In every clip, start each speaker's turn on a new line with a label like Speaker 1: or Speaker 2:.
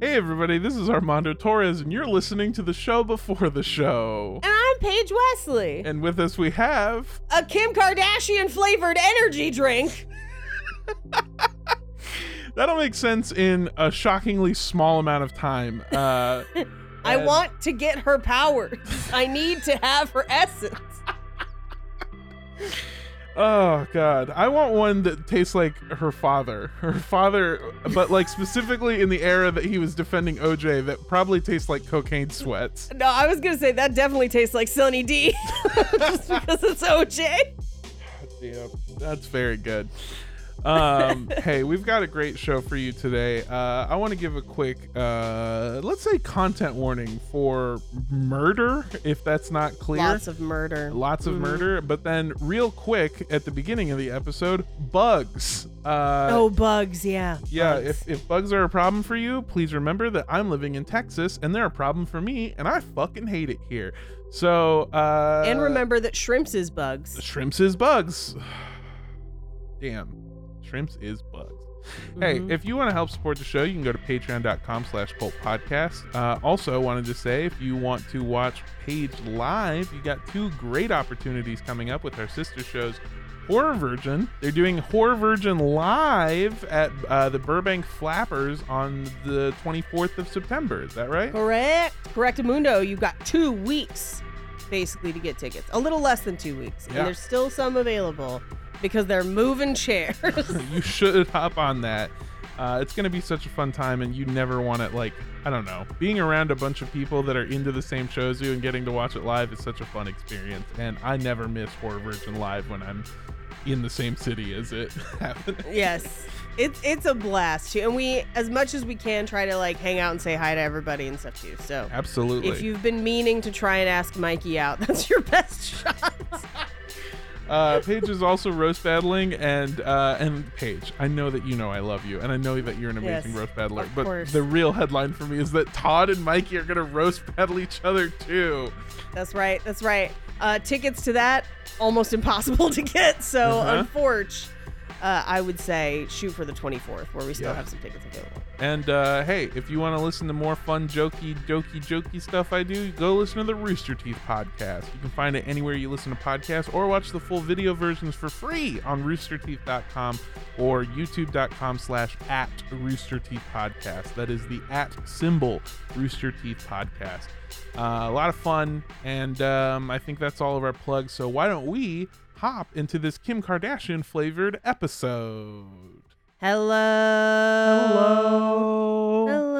Speaker 1: Hey, everybody, this is Armando Torres, and you're listening to the show before the show.
Speaker 2: And I'm Paige Wesley.
Speaker 1: And with us, we have.
Speaker 2: A Kim Kardashian flavored energy drink.
Speaker 1: That'll make sense in a shockingly small amount of time. Uh,
Speaker 2: I
Speaker 1: and-
Speaker 2: want to get her powers. I need to have her essence.
Speaker 1: Oh god, I want one that tastes like her father. Her father, but like specifically in the era that he was defending OJ, that probably tastes like cocaine sweats.
Speaker 2: No, I was gonna say that definitely tastes like Sunny D. Just because it's OJ.
Speaker 1: Yeah, that's very good. Um, hey, we've got a great show for you today. Uh, I want to give a quick, uh, let's say, content warning for murder, if that's not clear.
Speaker 2: Lots of murder.
Speaker 1: Lots of
Speaker 2: Mhm.
Speaker 1: murder, but then real quick at the beginning of the episode, bugs. Uh,
Speaker 2: oh, bugs, yeah.
Speaker 1: Yeah,
Speaker 2: bugs.
Speaker 1: if, if bugs are a problem for you, please remember that I'm living in Texas and they're a problem for me, and I fucking hate it here. So, uh.
Speaker 2: and remember that shrimps is bugs.
Speaker 1: Shrimps is bugs. Damn. Shrimps is bugs. Hey,
Speaker 2: Mhm.
Speaker 1: if you want to help support the show, you can go to patreon.com slash cult podcast. Uh, also, wanted to say if you want to watch Paige live, you got two great opportunities coming up with our sister shows. Horror Virgin. They're doing Horror Virgin live at uh, the Burbank Flappers on the 24th of September. Is that right?
Speaker 2: Correct. Correct, Correctamundo, you've got two weeks basically to get tickets. A little less than two weeks.
Speaker 1: Yeah.
Speaker 2: And there's still some available because they're moving chairs.
Speaker 1: you should hop on that. Uh, it's going to be such a fun time, and you never want it, like, I don't know, being around a bunch of people that are into the same shows you and getting to watch it live is such a fun experience. And I never miss Horror Virgin live when I'm in the same city as it happened.
Speaker 2: yes. It's it's a blast too. And we as much as we can try to like hang out and say hi to everybody and stuff too. So
Speaker 1: Absolutely.
Speaker 2: if you've been meaning to try and ask Mikey out, that's your best shot.
Speaker 1: Uh, Paige is also roast battling, and uh, and Paige, I know that you know I love you, and I know that you're an amazing
Speaker 2: Yes,
Speaker 1: roast battler. But
Speaker 2: course.
Speaker 1: the real headline for me is that Todd and Mikey are gonna roast battle each other too.
Speaker 2: That's right. That's right. Uh, tickets to that almost impossible to get. So
Speaker 1: Uh-huh.
Speaker 2: unfortunately, uh, I would say shoot for the 24th, where we still
Speaker 1: Yeah.
Speaker 2: have some tickets available.
Speaker 1: And uh, hey, if you want to listen to more fun, jokey, jokey, jokey stuff I do, go listen to the Rooster Teeth podcast. You can find it anywhere you listen to podcasts or watch the full video versions for free on roosterteeth.com or youtube.com slash at Rooster Teeth Podcast. That is the at symbol Rooster Teeth Podcast. Uh, a lot of fun, and um, I think that's all of our plugs. So why don't we hop into this Kim Kardashian flavored episode?
Speaker 2: Hello.
Speaker 1: Hello.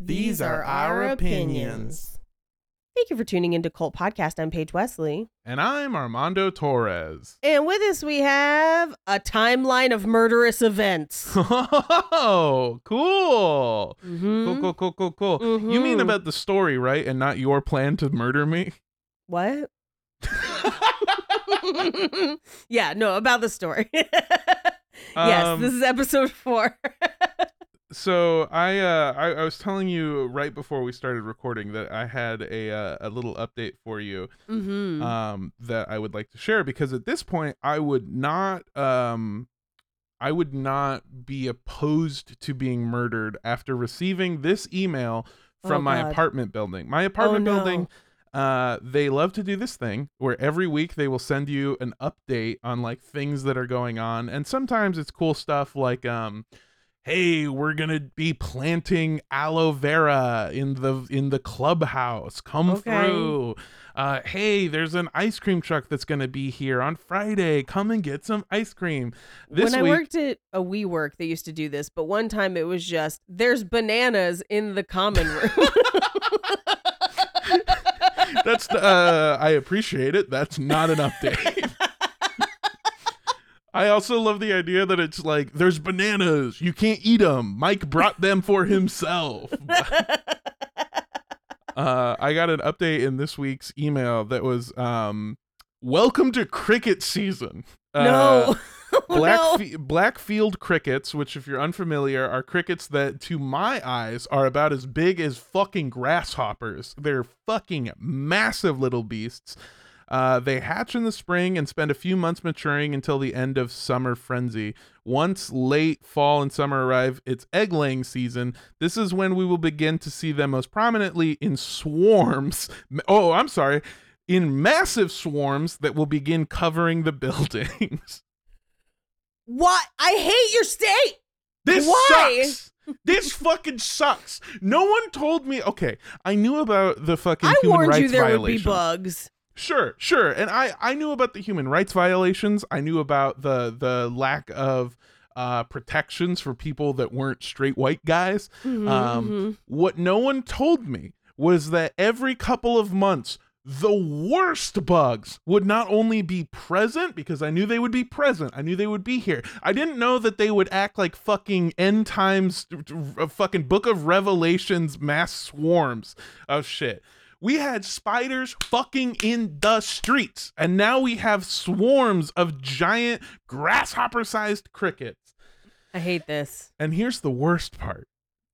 Speaker 1: These are our opinions.
Speaker 2: Thank you for tuning into Cult Podcast. I'm Paige Wesley.
Speaker 1: And I'm Armando Torres.
Speaker 2: And with us, we have a timeline of murderous events.
Speaker 1: Oh, cool.
Speaker 2: Mhm.
Speaker 1: Cool, cool, cool, cool, cool. You mean
Speaker 2: Mhm.
Speaker 1: about the story, right? And not your plan to murder me?
Speaker 2: What? yeah, no, about the story. yes,
Speaker 1: Um,
Speaker 2: this is episode four.
Speaker 1: So I, uh, I I was telling you right before we started recording that I had a uh, a little update for you
Speaker 2: mm-hmm.
Speaker 1: um that I would like to share because at this point I would not um I would not be opposed to being murdered after receiving this email from
Speaker 2: Oh,
Speaker 1: my
Speaker 2: God.
Speaker 1: apartment building. My apartment
Speaker 2: no.
Speaker 1: building uh they love to do this thing where every week they will send you an update on like things that are going on and sometimes it's cool stuff like um hey we're gonna be planting aloe vera in the in the clubhouse come
Speaker 2: Okay.
Speaker 1: through uh hey there's an ice cream truck that's gonna be here on friday come and get some ice cream this
Speaker 2: when I worked at a WeWork, they used to do this, but one time it was just there's bananas in the common room.
Speaker 1: That's uh, I appreciate it. That's not an update. I also love the idea that it's like there's bananas, you can't eat them. Mike brought them for himself. uh, I got an update in this week's email that was um, welcome to cricket season. Uh,
Speaker 2: no.
Speaker 1: Black
Speaker 2: no.
Speaker 1: Blackfield crickets, which if you're unfamiliar, are crickets that to my eyes are about as big as fucking grasshoppers. They're fucking massive little beasts. Uh, they hatch in the spring and spend a few months maturing until the end of summer frenzy. Once late fall and summer arrive, it's egg laying season. This is when we will begin to see them most prominently in swarms. Oh, I'm sorry, in massive swarms that will begin covering the buildings.
Speaker 2: What? I hate your state.
Speaker 1: This
Speaker 2: Why?
Speaker 1: sucks. This fucking sucks. No one told me. Okay, I knew about the fucking
Speaker 2: I
Speaker 1: human
Speaker 2: warned
Speaker 1: rights
Speaker 2: you there would be bugs.
Speaker 1: Sure, sure, and I I knew about the human rights violations. I knew about the the lack of uh, protections for people that weren't straight white guys.
Speaker 2: Mhm,
Speaker 1: Um,
Speaker 2: mhm.
Speaker 1: What no one told me was that every couple of months, the worst bugs would not only be present because I knew they would be present. I knew they would be here. I didn't know that they would act like fucking end times, uh, fucking Book of Revelations mass swarms of shit. We had spiders fucking in the streets, and now we have swarms of giant grasshopper sized crickets.
Speaker 2: I hate this.
Speaker 1: And here's the worst part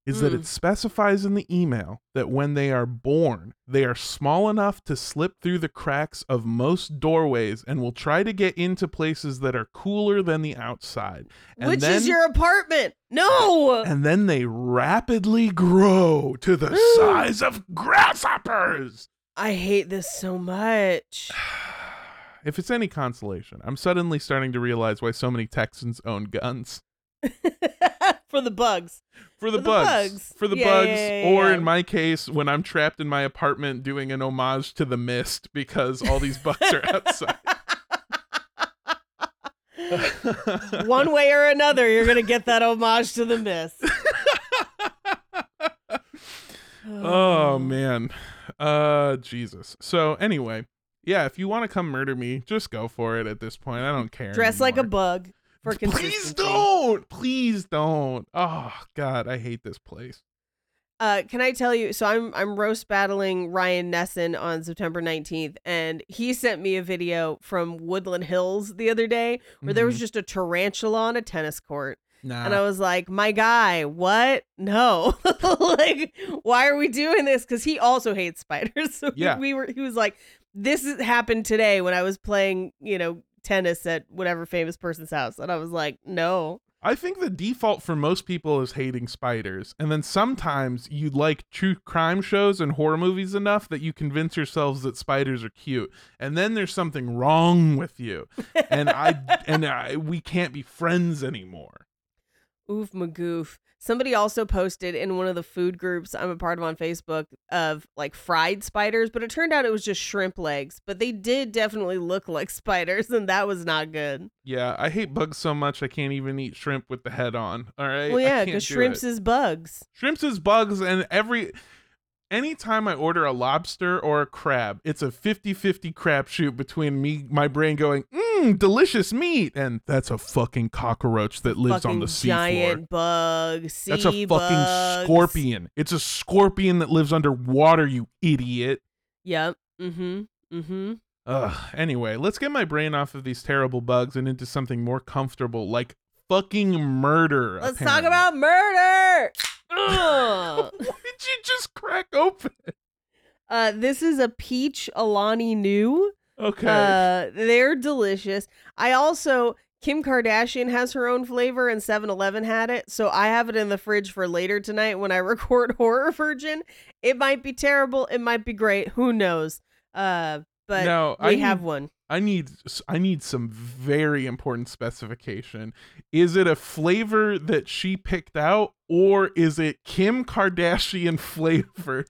Speaker 1: is that
Speaker 2: Mm.
Speaker 1: it specifies in the email that when they are born, they are small enough to slip through the cracks of most doorways and will try to get into places that are cooler than the outside. And
Speaker 2: Which
Speaker 1: then,
Speaker 2: is your apartment? No.
Speaker 1: and then they rapidly grow to the
Speaker 2: Ooh.
Speaker 1: size of grasshoppers.
Speaker 2: I hate this so much.
Speaker 1: If it's any consolation, I'm suddenly starting to realize why so many Texans own guns.
Speaker 2: For the bugs.
Speaker 1: for the,
Speaker 2: For the
Speaker 1: bugs.
Speaker 2: bugs.
Speaker 1: for the
Speaker 2: Yeah,
Speaker 1: bugs
Speaker 2: yeah, yeah,
Speaker 1: or in my case when i'm trapped in my apartment doing an homage to the mist because all these bugs are outside
Speaker 2: One way or another, you're gonna get that homage to the mist.
Speaker 1: oh man uh jesus so anyway yeah if you want to come murder me just go for it at this point i don't care
Speaker 2: Dress like a bug for
Speaker 1: please don't please don't oh god i hate this place
Speaker 2: Uh, can I tell you? So I'm I'm roast battling Ryan Nesson on September 19th, and he sent me a video from Woodland Hills the other day where there was
Speaker 1: Mhm.
Speaker 2: just a tarantula on a tennis court,
Speaker 1: nah
Speaker 2: and I was like, "My guy, what? No, like, why are we doing this?" Because he also hates spiders. So
Speaker 1: Yeah.
Speaker 2: we were. He was like, "This happened today when I was playing, you know, tennis at whatever famous person's house," and I was like, "No."
Speaker 1: I think the default for most people is hating spiders. And then sometimes you like true crime shows and horror movies enough that you convince yourselves that spiders are cute. And then there's something wrong with you. And I and I, we can't be friends anymore.
Speaker 2: Oof magoof. Somebody also posted in one of the food groups I'm a part of on Facebook of like fried spiders, but it turned out it was just shrimp legs. But they did definitely look like spiders, and that was not good.
Speaker 1: Yeah, I hate bugs so much I can't even eat shrimp with the head on. All right.
Speaker 2: well, yeah, because shrimps
Speaker 1: it.
Speaker 2: is bugs.
Speaker 1: Shrimps is bugs and every anytime I order a lobster or a crab, it's a 50-50 crapshoot between me my brain going, mm, mmm, delicious meat, and that's a fucking cockroach that lives
Speaker 2: fucking
Speaker 1: on the seafloor.
Speaker 2: giant bug. Sea
Speaker 1: That's a fucking scorpion. It's a scorpion that lives underwater, you idiot.
Speaker 2: Yep. Mm-hmm. Mm-hmm.
Speaker 1: Ugh. Anyway, let's get my brain off of these terrible bugs and into something more comfortable, like fucking murder.
Speaker 2: Let's talk about murder. Ugh.
Speaker 1: what did you just crack open?
Speaker 2: uh, this is a peach Alani Nu.
Speaker 1: Okay.
Speaker 2: Uh, they're delicious. I also Kim Kardashian has her own flavor and 7-Eleven had it, so I have it in the fridge for later tonight when I record Horror Virgin. It might be terrible, it might be great, who knows. Uh, but
Speaker 1: Now,
Speaker 2: we
Speaker 1: I
Speaker 2: have one.
Speaker 1: I need I need some very important specification. Is it a flavor that she picked out, or is it Kim Kardashian flavored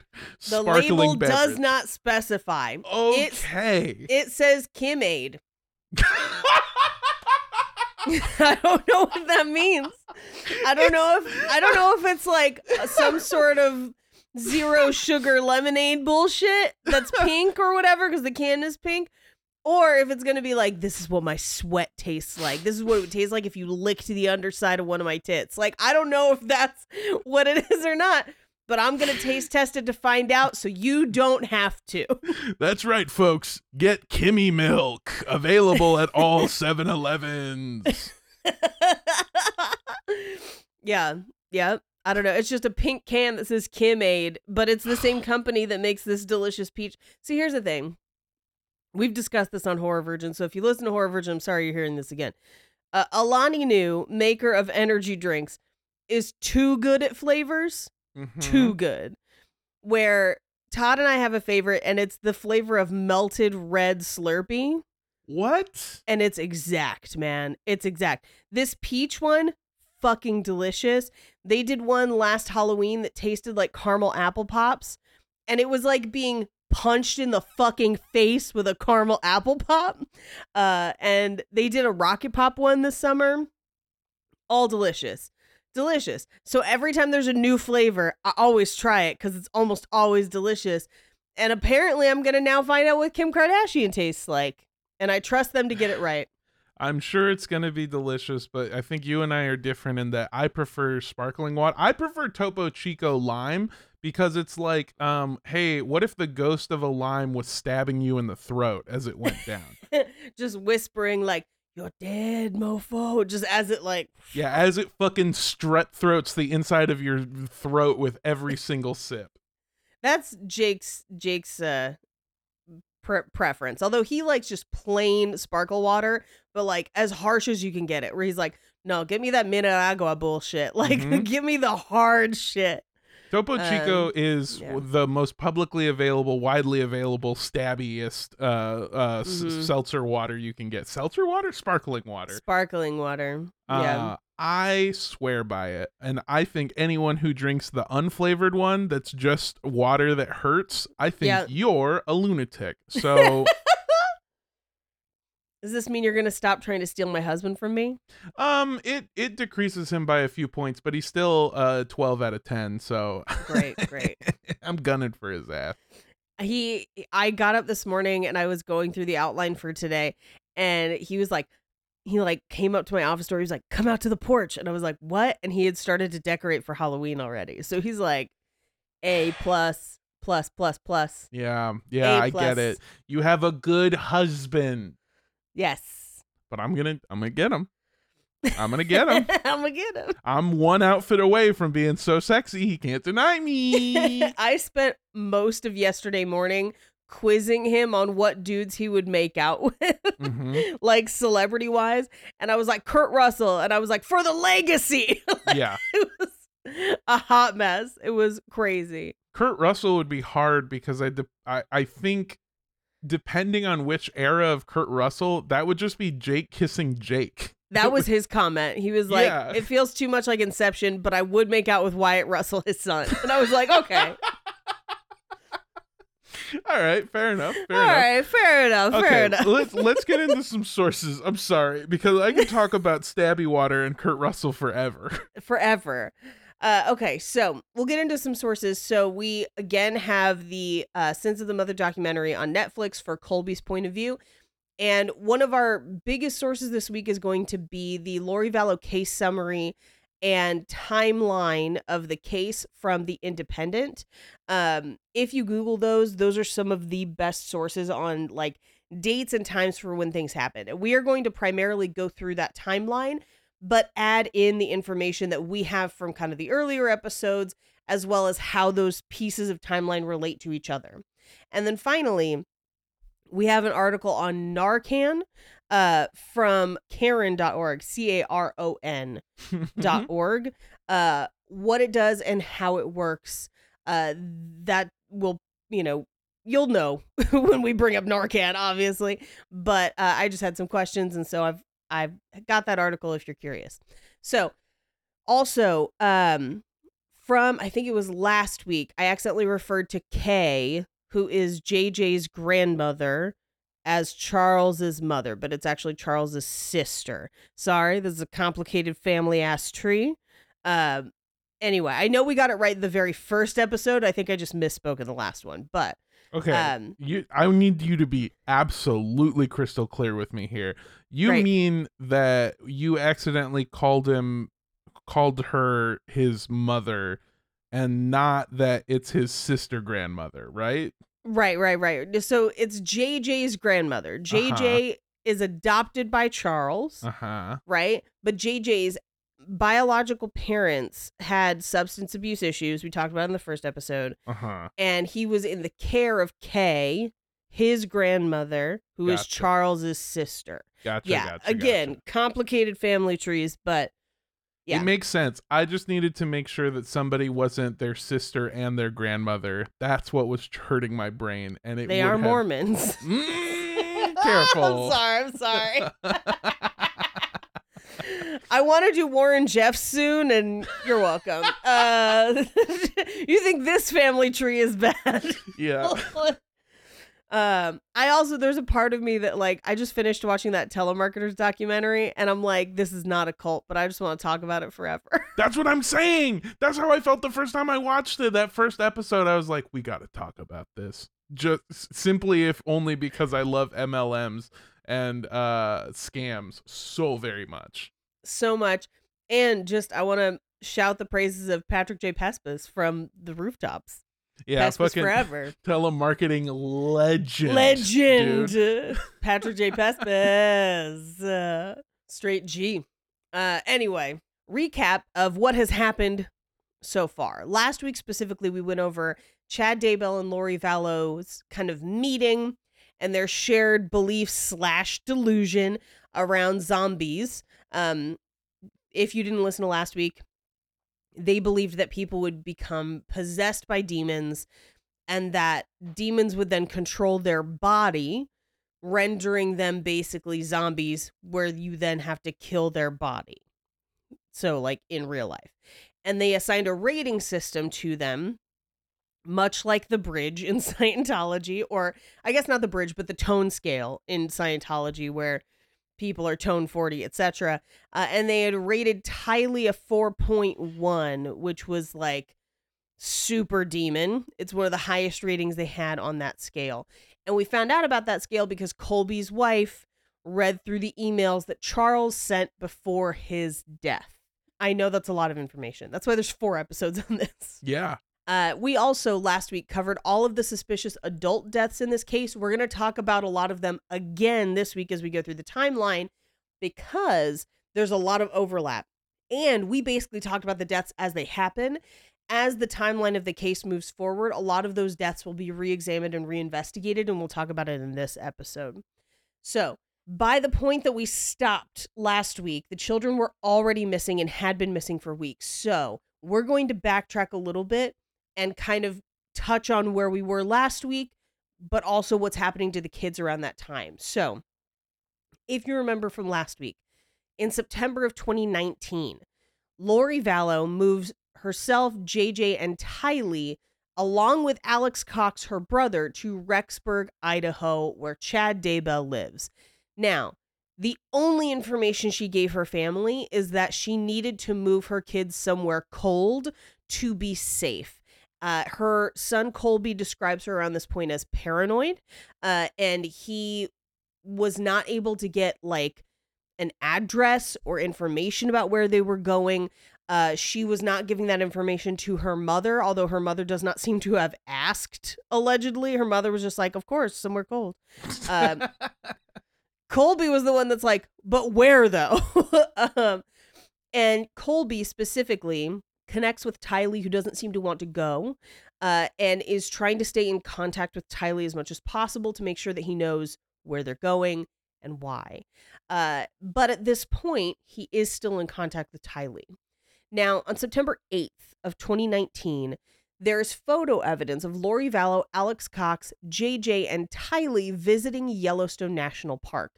Speaker 2: The label
Speaker 1: beverage?
Speaker 2: does not specify. It's
Speaker 1: Okay.
Speaker 2: it says Kimade. I don't know what that means. I don't know if I don't know if it's like uh, some sort of zero sugar lemonade bullshit that's pink or whatever because the can is pink. Or if it's gonna be like, this is what my sweat tastes like. This is what it would taste like if you licked the underside of one of my tits. Like, I don't know if that's what it is or not, but I'm gonna taste test it to find out so you don't have to.
Speaker 1: That's right, folks. Get Kimmy milk available at all 7-Elevens.
Speaker 2: yeah, yeah. I don't know. It's just a pink can that says Kimade, but it's the same company that makes this delicious peach. See, here's the thing. We've discussed this on Horror Virgin, so if you listen to Horror Virgin, I'm sorry you're hearing this again. Uh, Alani Nu, maker of energy drinks, is too good at flavors.
Speaker 1: Mhm.
Speaker 2: Too good. Where Todd and I have a favorite, and it's the flavor of melted red Slurpee.
Speaker 1: What?
Speaker 2: and it's exact, man. It's exact. This peach one, fucking delicious. They did one last Halloween that tasted like caramel apple pops, and it was like being punched in the fucking face with a caramel apple pop. Uh, and they did a rocket pop one this summer. All delicious. Delicious. So every time there's a new flavor, I always try it because it's almost always delicious. And apparently, I'm going to now find out what Kim Kardashian tastes like. And I trust them to get it right.
Speaker 1: I'm sure it's going to be delicious, but I think you and I are different in that I prefer sparkling water. I prefer Topo Chico lime because it's like, um, hey, what if the ghost of a lime was stabbing you in the throat as it went down?
Speaker 2: just whispering like you're dead mofo just as it like
Speaker 1: yeah, as it fucking strut throats the inside of your throat with every single sip.
Speaker 2: that's jake's jake's uh pre- preference although he likes just plain sparkle water but like as harsh as you can get it where he's like no give me that Mineragua bullshit like
Speaker 1: Mhm.
Speaker 2: give me the hard shit
Speaker 1: Topo Chico
Speaker 2: Um,
Speaker 1: is
Speaker 2: yeah.
Speaker 1: the most publicly available, widely available, stabbiest uh, uh, s-
Speaker 2: Mhm.
Speaker 1: seltzer water you can get. Seltzer water, sparkling water.
Speaker 2: sparkling water yeah
Speaker 1: Uh, I swear by it, and I think anyone who drinks the unflavored one, that's just water that hurts. I think
Speaker 2: Yeah.
Speaker 1: you're a lunatic. So,
Speaker 2: does this mean you're gonna stop trying to steal my husband from me
Speaker 1: um, it it decreases him by a few points, but he's still uh twelve out of ten. So
Speaker 2: great great
Speaker 1: I'm gunning for his ass.
Speaker 2: he i got up this morning and i was going through the outline for today and he was like he like came up to my office door he was like come out to the porch and i was like what and he had started to decorate for halloween already so he's like a plus plus plus plus
Speaker 1: Yeah, yeah,
Speaker 2: A
Speaker 1: I
Speaker 2: plus.
Speaker 1: get it. You have a good husband.
Speaker 2: Yes
Speaker 1: but I'm gonna I'm gonna get him. I'm gonna get him.
Speaker 2: i'm gonna get him
Speaker 1: I'm one outfit away from being so sexy he can't deny me.
Speaker 2: i spent most of yesterday morning quizzing him on what dudes he would make out with
Speaker 1: Mhm.
Speaker 2: like celebrity wise and i was like kurt russell and i was like for the legacy
Speaker 1: Yeah,
Speaker 2: it was a hot mess. It was crazy.
Speaker 1: Kurt Russell would be hard because I de- I I think depending on which era of Kurt Russell, that would just be Jake kissing Jake.
Speaker 2: That was his comment. He was like,
Speaker 1: Yeah.
Speaker 2: "It feels too much like Inception, but I would make out with Wyatt Russell, his son." And I was like, "Okay,
Speaker 1: All right, fair enough. Fair
Speaker 2: all
Speaker 1: enough.
Speaker 2: right, fair enough, fair
Speaker 1: Okay,
Speaker 2: enough."
Speaker 1: let's let's get into some sources. I'm sorry because I can talk about Stabby Water and Kurt Russell forever.
Speaker 2: Forever. Uh, okay, so we'll get into some sources. So we again have the uh, Sins of the Mother documentary on Netflix for Colby's point of view. And one of our biggest sources this week is going to be the Lori Vallow case summary and timeline of the case from the Independent. Um, if you Google those, those are some of the best sources on like dates and times for when things happen. And we are going to primarily go through that timeline, but add in the information that we have from kind of the earlier episodes, as well as how those pieces of timeline relate to each other. And then finally, we have an article on Narcan uh, from Caron.org, C A R O N dot org. Uh, what it does and how it works. Uh, that will, you know, you'll know when we bring up Narcan, obviously. But uh, I just had some questions, and so I've I've got that article if you're curious. So, also, um, from I think it was last week, I accidentally referred to Kay, who is JJ's grandmother, as Charles's mother, but it's actually Charles's sister. Sorry, this is a complicated family ass tree. Um, anyway, I know we got it right in the very first episode. I think I just misspoke in the last one, but
Speaker 1: Okay.
Speaker 2: um,
Speaker 1: you I need you to be absolutely crystal clear with me here. You
Speaker 2: Right.
Speaker 1: mean that you accidentally called him called her his mother and not that it's his sister grandmother, right?
Speaker 2: right, right, right. So it's JJ's grandmother. JJ is adopted by Charles,
Speaker 1: Uh-huh.
Speaker 2: right? But JJ's biological parents had substance abuse issues. We talked about in the first episode.
Speaker 1: Uh-huh.
Speaker 2: and he was in the care of Kay, his grandmother, who is
Speaker 1: Gotcha.
Speaker 2: Charles's sister.
Speaker 1: Gotcha,
Speaker 2: yeah,
Speaker 1: gotcha.
Speaker 2: again,
Speaker 1: gotcha.
Speaker 2: complicated family trees, but yeah.
Speaker 1: It makes sense. I just needed to make sure that somebody wasn't their sister and their grandmother. That's what was hurting my brain and it
Speaker 2: they are
Speaker 1: have-
Speaker 2: Mormons.
Speaker 1: Mm, careful.
Speaker 2: I'm sorry. I'm sorry. I want to do Warren Jeff soon, and you're welcome. Uh, you think this family tree is bad?
Speaker 1: yeah.
Speaker 2: Um, I also there's a part of me that like I just finished watching that telemarketers documentary, and I'm like, this is not a cult, but I just want to talk about it forever.
Speaker 1: That's what I'm saying. That's how I felt the first time I watched it. That first episode, I was like, we got to talk about this. Just simply, if only because I love MLMs and uh scams so very much.
Speaker 2: so much, and just I want to shout the praises of Patrick J. Pespisa from the rooftops.
Speaker 1: Yeah,
Speaker 2: Pespisa
Speaker 1: fucking
Speaker 2: forever.
Speaker 1: telemarketing legend.
Speaker 2: Legend. Patrick J. Pespisa. Uh, straight G. Uh, anyway, recap of what has happened so far. Last week specifically, we went over Chad Daybell and Lori Vallow's kind of meeting and their shared belief slash delusion around zombies. Um, if you didn't listen to last week, they believed that people would become possessed by demons and that demons would then control their body, rendering them basically zombies, where you then have to kill their body. So, like in real life. And they assigned a rating system to them, much like the bridge in Scientology, or I guess not the bridge, but the tone scale in Scientology, where people are tone 40, etc. Uh, and they had rated Tylee a 4.1, which was like super demon. It's one of the highest ratings they had on that scale. And we found out about that scale because Colby's wife read through the emails that Charles sent before his death. I know that's a lot of information. That's why there's four episodes on this.
Speaker 1: Yeah.
Speaker 2: Uh, we also last week covered all of the suspicious adult deaths in this case. We're going to talk about a lot of them again this week as we go through the timeline because there's a lot of overlap. And we basically talked about the deaths as they happen. As the timeline of the case moves forward, a lot of those deaths will be re examined and reinvestigated, and we'll talk about it in this episode. So, by the point that we stopped last week, the children were already missing and had been missing for weeks. So, we're going to backtrack a little bit and kind of touch on where we were last week, but also what's happening to the kids around that time. So, if you remember from last week, in September of 2019, Lori Vallow moves herself, JJ, and Tylee, along with Alex Cox, her brother, to Rexburg, Idaho, where Chad Daybell lives. Now, the only information she gave her family is that she needed to move her kids somewhere cold to be safe. Uh, her son Colby describes her around this point as paranoid, uh, and he was not able to get like an address or information about where they were going. Uh, she was not giving that information to her mother, although her mother does not seem to have asked. Allegedly, her mother was just like, "Of course, somewhere cold." Um, Colby was the one that's like, "But where though?" um, and Colby specifically connects with Tylee, who doesn't seem to want to go, uh, and is trying to stay in contact with Tylee as much as possible to make sure that he knows where they're going and why. Uh, but at this point, he is still in contact with Tylee. Now, on September 8th of 2019, there's photo evidence of Lori Vallow, Alex Cox, JJ, and Tylee visiting Yellowstone National Park.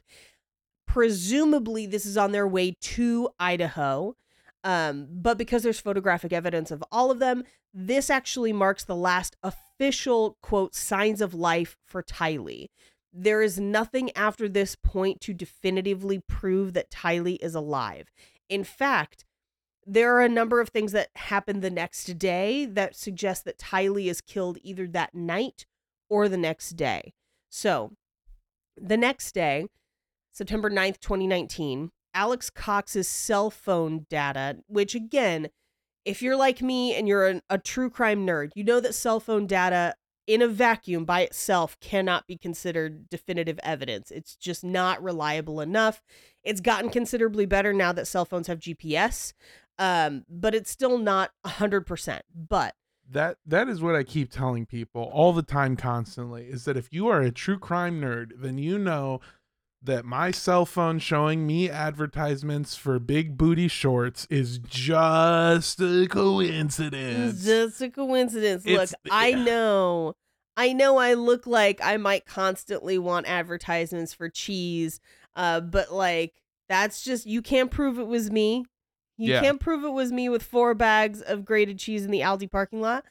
Speaker 2: Presumably, this is on their way to Idaho. Um, but because there's photographic evidence of all of them, this actually marks the last official quote signs of life for Tylee. There is nothing after this point to definitively prove that Tylee is alive. In fact, there are a number of things that happen the next day that suggest that Tylee is killed either that night or the next day. So, the next day, September 9th, 2019, Alex Cox's cell phone data, which again, if you're like me and you're an, a true crime nerd, you know that cell phone data in a vacuum by itself cannot be considered definitive evidence. It's just not reliable enough. It's gotten considerably better now that cell phones have GPS, um, but it's still not 100%. But
Speaker 1: That that is what I keep telling people all the time constantly is that if you are a true crime nerd, then you know that my cell phone showing me advertisements for big booty shorts is just a coincidence.
Speaker 2: It's just a coincidence. Look,
Speaker 1: It's-
Speaker 2: I know. I know I look like I might constantly want advertisements for cheese, uh, but like that's just you can't prove it was me. You
Speaker 1: Yeah.
Speaker 2: can't prove it was me with four bags of grated cheese in the Aldi parking lot.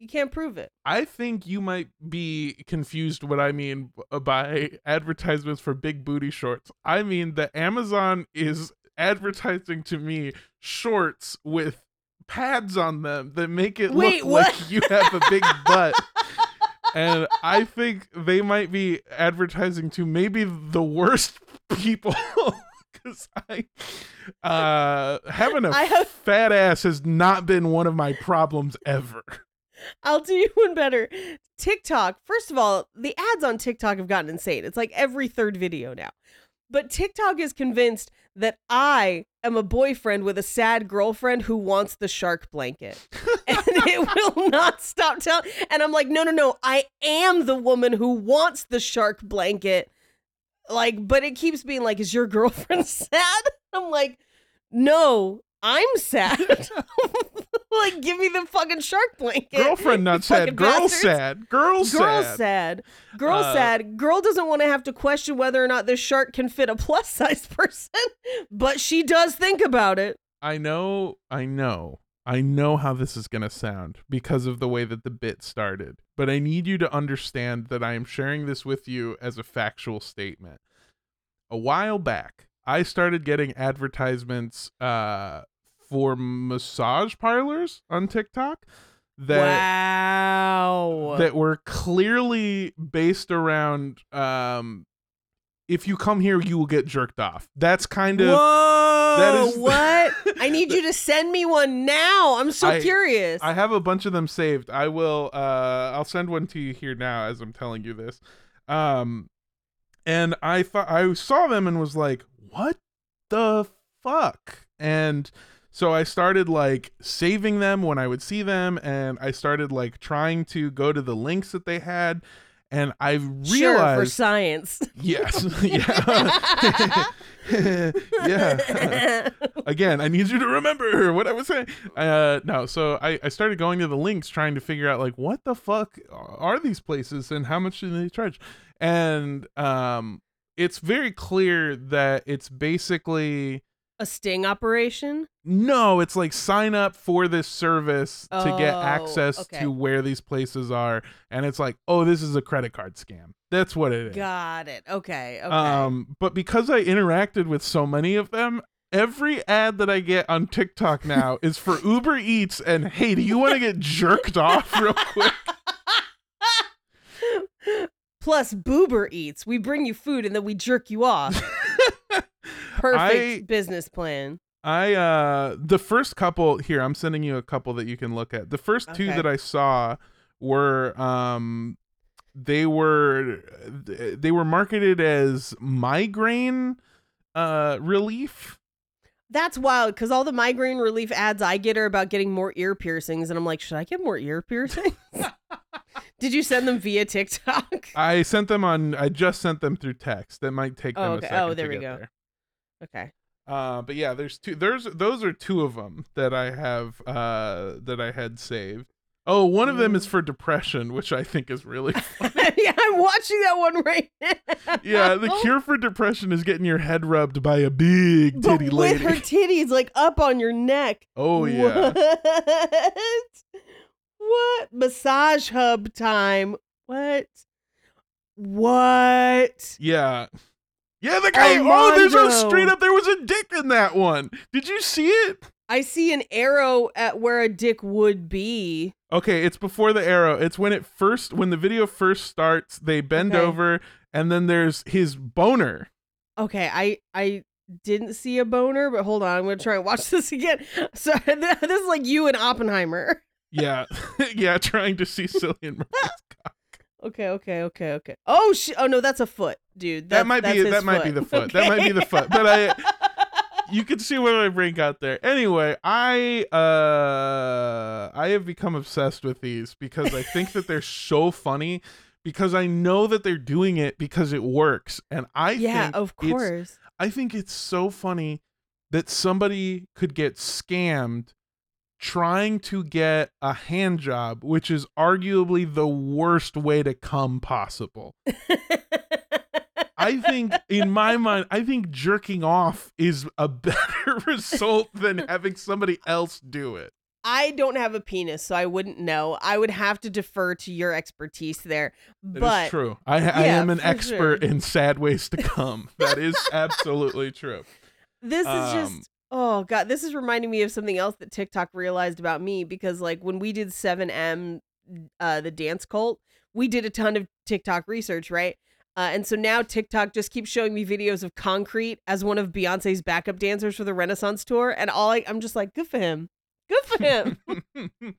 Speaker 2: You can't prove it.
Speaker 1: I think you might be confused what I mean by advertisements for big booty shorts. I mean that Amazon is advertising to me shorts with pads on them that make it
Speaker 2: Wait,
Speaker 1: look
Speaker 2: what?
Speaker 1: like you have a big butt. and I think they might be advertising to maybe the worst people because I uh having a
Speaker 2: I have-
Speaker 1: fat ass has not been one of my problems ever.
Speaker 2: I'll do you one better. TikTok, first of all, the ads on TikTok have gotten insane. It's like every third video now. But TikTok is convinced that I am a boyfriend with a sad girlfriend who wants the shark blanket. and it will not stop telling. And I'm like, no, no, no. I am the woman who wants the shark blanket. Like, but it keeps being like, is your girlfriend sad? I'm like, no, I'm sad. Like, give me the fucking shark blanket.
Speaker 1: Girlfriend not sad. Girl
Speaker 2: bastards.
Speaker 1: sad. Girl
Speaker 2: Girl
Speaker 1: sad.
Speaker 2: sad. Girl
Speaker 1: Uh,
Speaker 2: sad. Girl doesn't want to have to question whether or not this shark can fit a plus size person, but she does think about it.
Speaker 1: I know, I know, I know how this is going to sound because of the way that the bit started. But I need you to understand that I am sharing this with you as a factual statement. A while back, I started getting advertisements uh, for massage parlors on TikTok that
Speaker 2: wow.
Speaker 1: that were clearly based around um, if you come here, you will get jerked off. That's kind of
Speaker 2: Whoa!
Speaker 1: that is-
Speaker 2: what? I need you to send me one now. I'm so
Speaker 1: I-
Speaker 2: curious.
Speaker 1: I have a bunch of them saved. I will uh I'll send one to you here now as I'm telling you this. Um and I thought I saw them and was like, "What the fuck?" And so I started like saving them when I would see them and I started like trying to go to the links that they had and I
Speaker 2: sure, for science.
Speaker 1: yes. yeah. yeah. again i need you to remember what i was saying uh no so I, I started going to the links trying to figure out like what the fuck are these places and how much do they charge and um it's very clear that it's basically
Speaker 2: a sting operation?
Speaker 1: no it's like sign up for this service to get
Speaker 2: Oh,
Speaker 1: access
Speaker 2: okay.
Speaker 1: to where these places are and it's like oh this is a credit card scam that's what it is
Speaker 2: Got it. Okay. Okay.
Speaker 1: um, but because I interacted with so many of them, every ad that I get on TikTok now is for Uber Eats and hey, do you want to get jerked off real quick?
Speaker 2: Plus, Boober eats. We bring you food and then we jerk you off. Perfect
Speaker 1: I-
Speaker 2: business plan.
Speaker 1: I uh the first couple here, I'm sending you a couple that you can look at. The first two
Speaker 2: Okay.
Speaker 1: that I saw were um they were they were marketed as migraine uh relief.
Speaker 2: That's wild because all the migraine relief ads I get are about getting more ear piercings, and I'm like, should I get more ear piercings? Did you send them via TikTok?
Speaker 1: I sent them on I just sent them through text. That might take
Speaker 2: Oh,
Speaker 1: them
Speaker 2: okay.
Speaker 1: a second
Speaker 2: Oh, there we go.
Speaker 1: there.
Speaker 2: Okay.
Speaker 1: Uh, but yeah, there's two. There's those are two of them that I have uh that I had saved. Oh, one of them is
Speaker 2: Mm.
Speaker 1: for depression, which I think is really
Speaker 2: yeah, I'm watching that one right now.
Speaker 1: yeah. The cure for depression is getting your head rubbed by a big
Speaker 2: But
Speaker 1: titty lady.
Speaker 2: with her titties like up on your neck.
Speaker 1: oh yeah,
Speaker 2: What? What? Massage hub time. What? What?
Speaker 1: yeah, yeah. The guy. Oh, there's a straight up. There was a dick in that one. Did you see it?
Speaker 2: I see an arrow at where a dick would be.
Speaker 1: Okay, it's before the arrow. It's when it first when the video first starts, they bend
Speaker 2: Okay.
Speaker 1: over and then there's his boner.
Speaker 2: Okay, I I didn't see a boner, but hold on, I'm gonna try and watch this again. So this is like you and Oppenheimer.
Speaker 1: Yeah. yeah, trying to see Cillian Murphy's cock.
Speaker 2: Okay, okay, okay, okay. Oh sh! Oh no, that's a foot, dude.
Speaker 1: That
Speaker 2: That's-
Speaker 1: might be that might be the foot. That might be the foot. But I you can see what I bring out there. Anyway, I uh I have become obsessed with these because I think that they're so funny because I know that they're doing it because it works. And I
Speaker 2: yeah,
Speaker 1: think
Speaker 2: of course.
Speaker 1: I think it's so funny that somebody could get scammed trying to get a hand job, which is arguably the worst way to come possible. I think, in my mind, I think jerking off is a better result than having somebody else do it.
Speaker 2: I don't have a penis, so I wouldn't know. I would have to defer to your expertise there.
Speaker 1: That is
Speaker 2: But
Speaker 1: true. I, I am an expert
Speaker 2: sure.
Speaker 1: in sad ways to come. That is absolutely true.
Speaker 2: this is
Speaker 1: Um,
Speaker 2: just oh god, this is reminding me of something else that TikTok realized about me because like when we did 7M uh the dance cult, we did a ton of TikTok research, right? Uh, and so now TikTok just keeps showing me videos of Concrete as one of Beyonce's backup dancers for the Renaissance tour, and all I, I'm just like, good for him, good for him.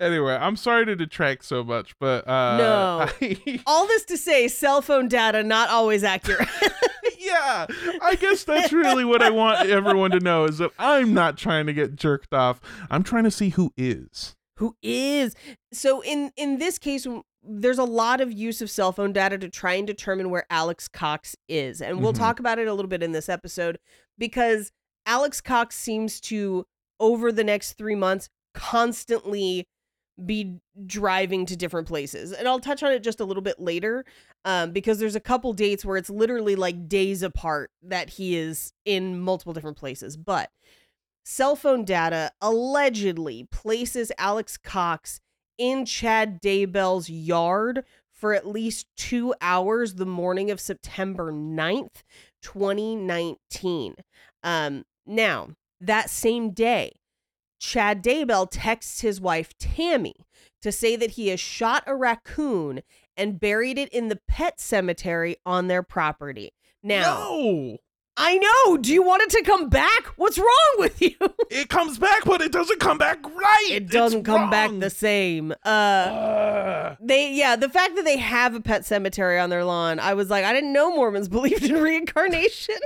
Speaker 1: anyway, I'm sorry to detract so much, but uh
Speaker 2: No.
Speaker 1: I-
Speaker 2: all this to say, cell phone data not always accurate.
Speaker 1: yeah, I guess that's really what I want everyone to know is that I'm not trying to get jerked off. I'm trying to see who is.
Speaker 2: who is so in in this case there's a lot of use of cell phone data to try and determine where alex cox is and we'll
Speaker 1: Mhm.
Speaker 2: talk about it a little bit in this episode because alex cox seems to over the next three months constantly be driving to different places and i'll touch on it just a little bit later um, because there's a couple dates where it's literally like days apart that he is in multiple different places but cell phone data allegedly places Alex Cox in Chad Daybell's yard for at least two hours the morning of September 9th, 2019. Um, now, that same day, Chad Daybell texts his wife Tammy to say that he has shot a raccoon and buried it in the pet cemetery on their property. Now,
Speaker 1: no,
Speaker 2: I know. Do you want it to come back? What's wrong with you?
Speaker 1: it comes back, but it doesn't come back right.
Speaker 2: it doesn't come back the same. Uh
Speaker 1: Uh,
Speaker 2: they yeah, the fact that they have a pet cemetery on their lawn, I was like, I didn't know Mormons believed in reincarnation.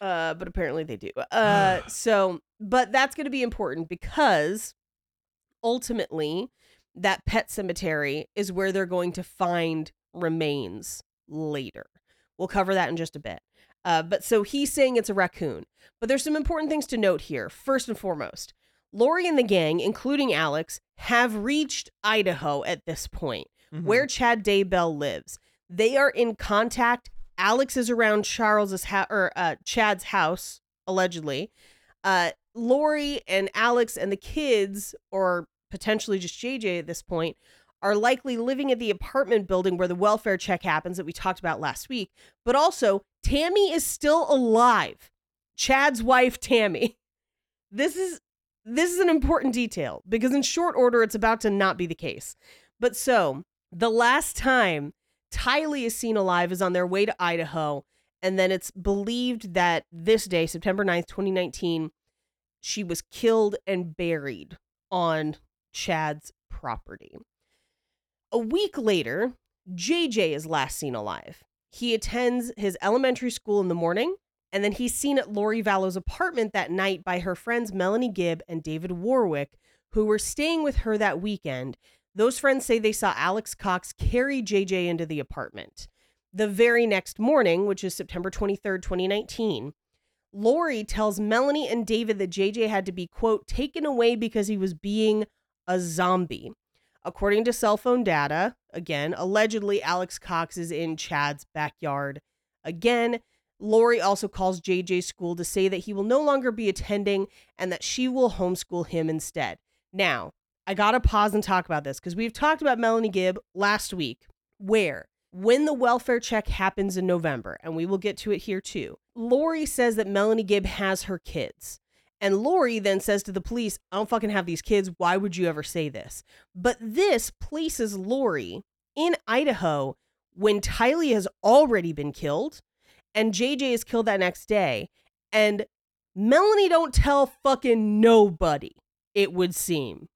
Speaker 2: Uh, but apparently they do. Uh so but that's gonna be important because ultimately that pet cemetery is where they're going to find remains later. We'll cover that in just a bit. Uh, but so he's saying it's a raccoon. But there's some important things to note here. First and foremost, Lori and the gang, including Alex, have reached Idaho at this point,
Speaker 1: mhm.
Speaker 2: where Chad Daybell lives. They are in contact. Alex is around Charles's ha- or uh, Chad's house allegedly. Uh, Lori and Alex and the kids, or potentially just JJ at this point, are likely living at the apartment building where the welfare check happens that we talked about last week. But also, Tammy is still alive. Chad's wife, Tammy. This is this is an important detail because in short order it's about to not be the case. But so, the last time Tylee is seen alive is on their way to Idaho, and then it's believed that this day, September 9th, 2019, she was killed and buried on Chad's property. A week later, JJ is last seen alive. He attends his elementary school in the morning, and then he's seen at Lori Vallow's apartment that night by her friends Melanie Gibb and David Warwick, who were staying with her that weekend. Those friends say they saw Alex Cox carry JJ into the apartment. The very next morning, which is September 23rd, 2019, Lori tells Melanie and David that JJ had to be, quote, taken away because he was being a zombie. According to cell phone data, again, allegedly Alex Cox is in Chad's backyard. Again, Lori also calls JJ's school to say that he will no longer be attending and that she will homeschool him instead. Now, I gotta pause and talk about this because we've talked about Melanie Gibb last week, where when the welfare check happens in November, and we will get to it here too, Lori says that Melanie Gibb has her kids. And Lori then says to the police, I don't fucking have these kids. Why would you ever say this? But this places Lori in Idaho when Tylee has already been killed and JJ is killed that next day. And Melanie don't tell fucking nobody, it would seem.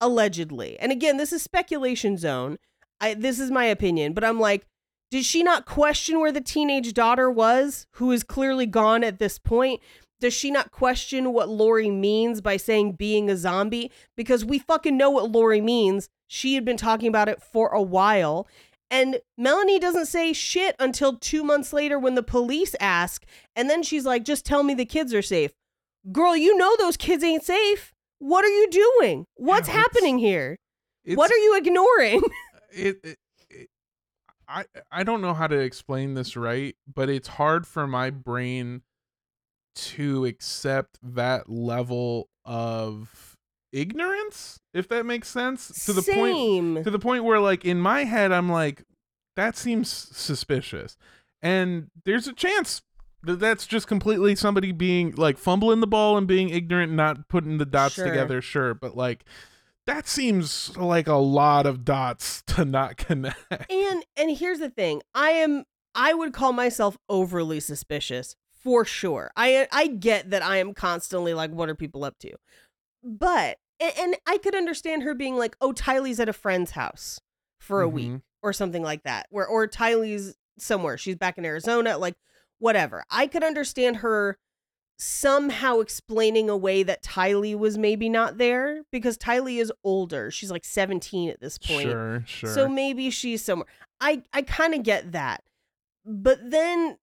Speaker 2: Allegedly. And again, this is speculation zone. I this is my opinion, but I'm like, did she not question where the teenage daughter was, who is clearly gone at this point? Does she not question what Lori means by saying being a zombie? Because we fucking know what Lori means. She had been talking about it for a while. And Melanie doesn't say shit until two months later when the police ask. And then she's like, just tell me the kids are safe. Girl, you know those kids ain't safe. What are you doing? What's
Speaker 1: Yeah,
Speaker 2: happening here? What are you ignoring?
Speaker 1: it, it, it I I don't know how to explain this right, but it's hard for my brain to accept that level of ignorance, if that makes sense. To the point
Speaker 2: Same.
Speaker 1: to the point where like in my head I'm like that seems suspicious. And there's a chance that's just completely somebody being like fumbling the ball and being ignorant, and not putting the dots
Speaker 2: Sure.
Speaker 1: together, sure, but like that seems like a lot of dots to not connect.
Speaker 2: And and here's the thing. I am I would call myself overly suspicious for sure. I I get that I am constantly like what are people up to? But and, and I could understand her being like, "Oh, Tylee's at a friend's house for a week
Speaker 1: Mhm.
Speaker 2: or something like that." Where or Tylee's somewhere. She's back in Arizona, like whatever. I could understand her somehow explaining away that Tylee was maybe not there because Tylee is older. She's like 17 at this point.
Speaker 1: Sure, sure.
Speaker 2: So maybe she's somewhere. I I kind of get that. But then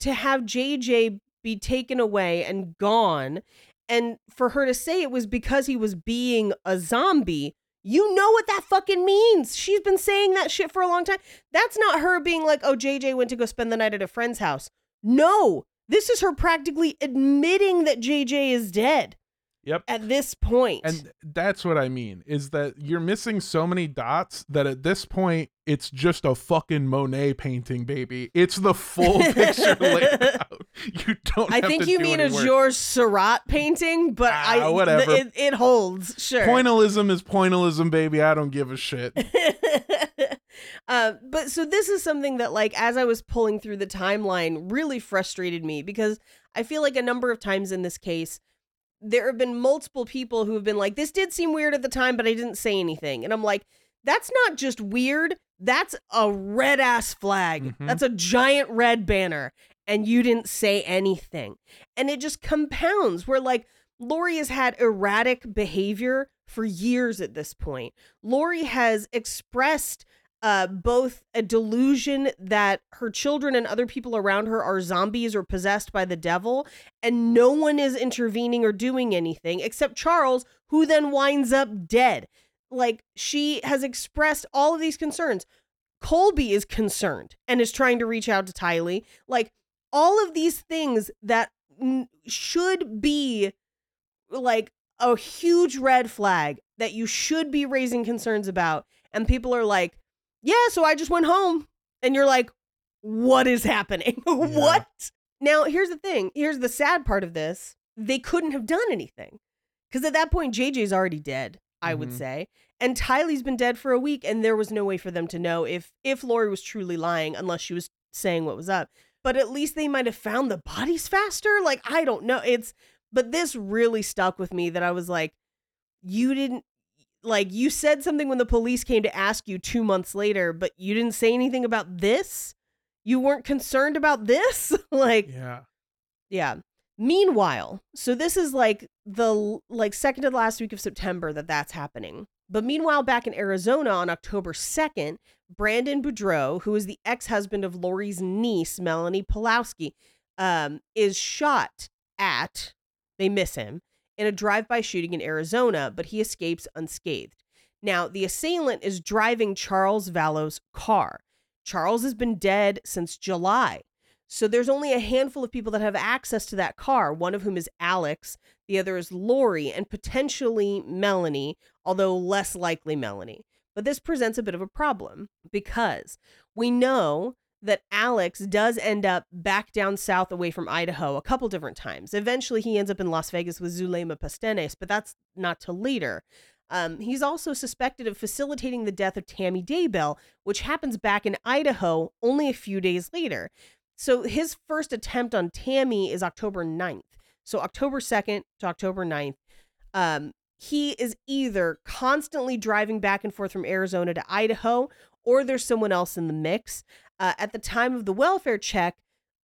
Speaker 2: to have JJ be taken away and gone and for her to say it was because he was being a zombie, you know what that fucking means. She's been saying that shit for a long time. That's not her being like, "Oh, JJ went to go spend the night at a friend's house." No. This is her practically admitting that JJ is dead
Speaker 1: Yep.
Speaker 2: at this point.
Speaker 1: And that's what I mean is that you're missing so many dots that at this point it's just a fucking Monet painting, baby. It's the full picture laid out. You don't.
Speaker 2: I think you mean a. Georges Seurat painting, but I
Speaker 1: Ah, whatever.
Speaker 2: It, it holds, sure.
Speaker 1: Pointillism is pointillism, baby. I don't give a shit.
Speaker 2: uh, but so this is something that, like, as I was pulling through the timeline, really frustrated me because I feel like a number of times in this case, there have been multiple people who have been like, "This did seem weird at the time, but I didn't say anything," and I'm like, "That's not just weird. That's a red ass flag.
Speaker 1: Mhm.
Speaker 2: That's a giant red banner." And you didn't say anything. And it just compounds where, like, Lori has had erratic behavior for years at this point. Lori has expressed uh, both a delusion that her children and other people around her are zombies or possessed by the devil, and no one is intervening or doing anything except Charles, who then winds up dead. Like, she has expressed all of these concerns. Colby is concerned and is trying to reach out to Tylee. Like, all of these things that mm, should be like a huge red flag that you should be raising concerns about. And people are like, yeah, so I just went home. And you're like, what is happening? what? Now, here's the thing. Here's the sad part of this. They couldn't have done anything. Because at that point, JJ's already dead, I would
Speaker 1: Mhm.
Speaker 2: say. And Tylee's been dead for a week, and there was no way for them to know if if Lori was truly lying, unless she was saying what was up. But at least they might have found the bodies faster. Like, I don't know. It's but this really stuck with me that I was like, you didn't like you said something when the police came to ask you two months later, but you didn't say anything about this. You weren't concerned about this. like,
Speaker 1: Yeah.
Speaker 2: yeah. Meanwhile, so this is like the like second to the last week of September that that's happening. But meanwhile, back in Arizona on October 2nd, Brandon Boudreaux, who is the ex-husband of Lori's niece, Melanie Pawlowski, um, is shot at, they miss him, in a drive-by shooting in Arizona, but he escapes unscathed. Now, the assailant is driving Charles Vallow's car. Charles has been dead since July. So there's only a handful of people that have access to that car, one of whom is Alex, the other is Lori, and potentially Melanie, although less likely Melanie. But this presents a bit of a problem because we know that Alex does end up back down south away from Idaho a couple different times. Eventually, he ends up in Las Vegas with Zulema Pastenes, but that's not till later. Um, he's also suspected of facilitating the death of Tammy Daybell, which happens back in Idaho only a few days later. So his first attempt on Tammy is October 9th. So October 2nd to October 9th. Um, he is either constantly driving back and forth from Arizona to Idaho, or there's someone else in the mix. Uh, at the time of the welfare check,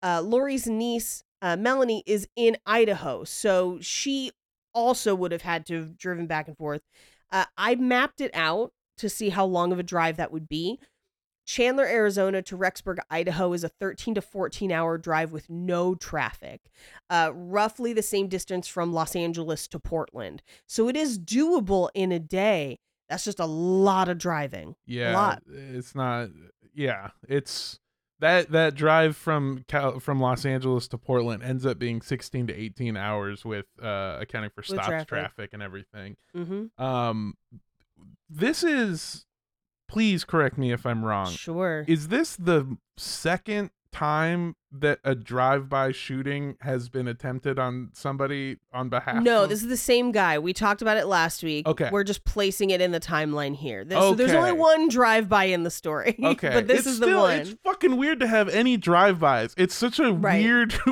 Speaker 2: uh, Lori's niece, uh, Melanie, is in Idaho. So she also would have had to have driven back and forth. Uh, I mapped it out to see how long of a drive that would be. Chandler, Arizona to Rexburg, Idaho is a 13 to 14 hour drive with no traffic, uh, roughly the same distance from Los Angeles to Portland. So it is doable in a day. That's just a lot of driving.
Speaker 1: Yeah,
Speaker 2: lot.
Speaker 1: it's not. Yeah, it's that that drive from Cal, from Los Angeles to Portland ends up being 16 to 18 hours with uh accounting for stops,
Speaker 2: traffic.
Speaker 1: traffic, and everything.
Speaker 2: Mm-hmm.
Speaker 1: Um, this is. Please correct me if I'm wrong.
Speaker 2: Sure.
Speaker 1: Is this the second time that a drive-by shooting has been attempted on somebody on behalf?
Speaker 2: No,
Speaker 1: of-
Speaker 2: this is the same guy. We talked about it last week.
Speaker 1: Okay.
Speaker 2: We're just placing it in the timeline here. This, So there's only one drive by in the story.
Speaker 1: Okay,
Speaker 2: but this
Speaker 1: it's
Speaker 2: is
Speaker 1: still,
Speaker 2: the one.
Speaker 1: It's fucking weird to have any drive-bys. It's such a
Speaker 2: Right.
Speaker 1: weird,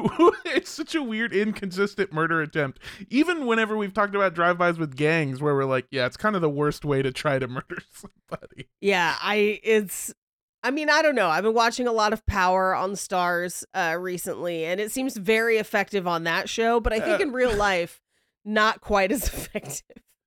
Speaker 1: it's such a weird, inconsistent murder attempt. Even whenever we've talked about drive-bys with gangs, where we're like, yeah, it's kind of the worst way to try to murder somebody.
Speaker 2: Yeah, I it's I mean, I don't know. I've been watching a lot of Power on Starz uh recently and it seems very effective on that show, but I think
Speaker 1: Uh.
Speaker 2: in real life not quite as effective.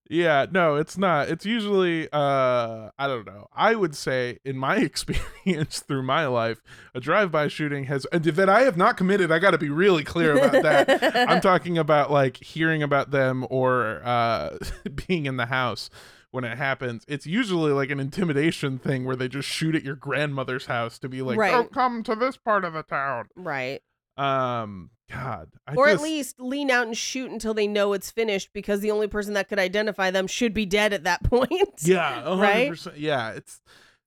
Speaker 1: Yeah, no, it's not. It's usually, uh, I don't know. I would say, in my experience through my life, a drive-by shooting has and that I have not committed. I got to be really clear about that. I'm talking about like hearing about them or uh, being in the house when it happens. It's usually like an intimidation thing where they just shoot at your grandmother's house to be like,
Speaker 2: Right.
Speaker 1: "Oh, come to this part of the town."
Speaker 2: right.
Speaker 1: Um, God, I
Speaker 2: or
Speaker 1: just,
Speaker 2: at least lean out and shoot until they know it's finished because the only person that could identify them should be dead at that point.
Speaker 1: yeah, a hundred
Speaker 2: right?
Speaker 1: Yeah, it's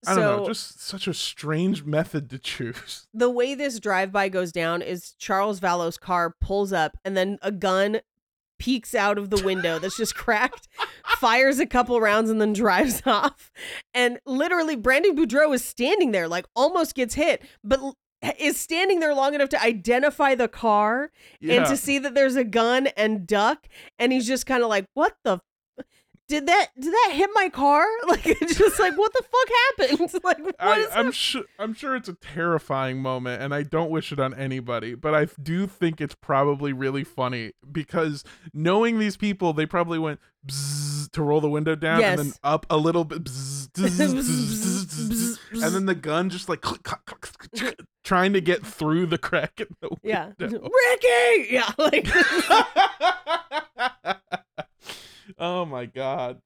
Speaker 1: I don't know, just such a strange method to choose.
Speaker 2: the way this drive-by goes down is Charles Vallow's car pulls up and then a gun peeks out of the window that's just cracked, fires a couple rounds and then drives off. And literally Brandon Boudreaux is standing there like almost gets hit, but is standing there long enough to identify the car and to see that there's a gun and duck and he's just kind of like, "What the did that did that hit my car? Like it's just like what the fuck happened? Like what
Speaker 1: I,
Speaker 2: is
Speaker 1: I'm sure I'm sure it's a terrifying moment and I don't wish it on anybody, but I do think it's probably really funny because knowing these people, they probably went to roll the window down and then up a little bit bzzz, bzzz, bzzz, and then the gun just like click, click, click, trying to get through the crack in the window. Yeah.
Speaker 2: Ricky! Yeah, like
Speaker 1: oh my god.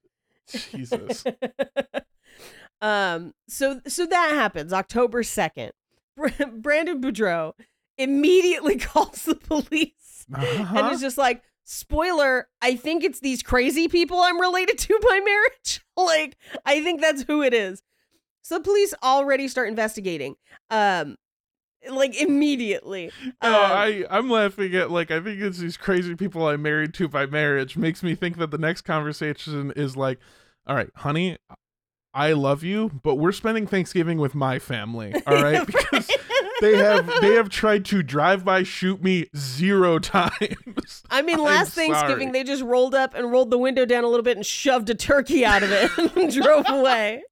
Speaker 1: Jesus.
Speaker 2: um so so that happens October 2nd. Brandon Boudreaux immediately calls the police and
Speaker 1: Uh-huh.
Speaker 2: is just like spoiler, I think it's these crazy people I'm related to by marriage. like I think that's who it is. So the police already start investigating. Um like immediately.
Speaker 1: No,
Speaker 2: Um,
Speaker 1: I I'm laughing at like I think it's these crazy people I'm married to by marriage makes me think that the next conversation is like, all right, honey, I love you, but we're spending Thanksgiving with my family, all right? Because they have they have tried to drive by shoot me zero times.
Speaker 2: I mean,
Speaker 1: I'm
Speaker 2: last Thanksgiving
Speaker 1: sorry.
Speaker 2: they just rolled up and rolled the window down a little bit and shoved a turkey out of it and drove away.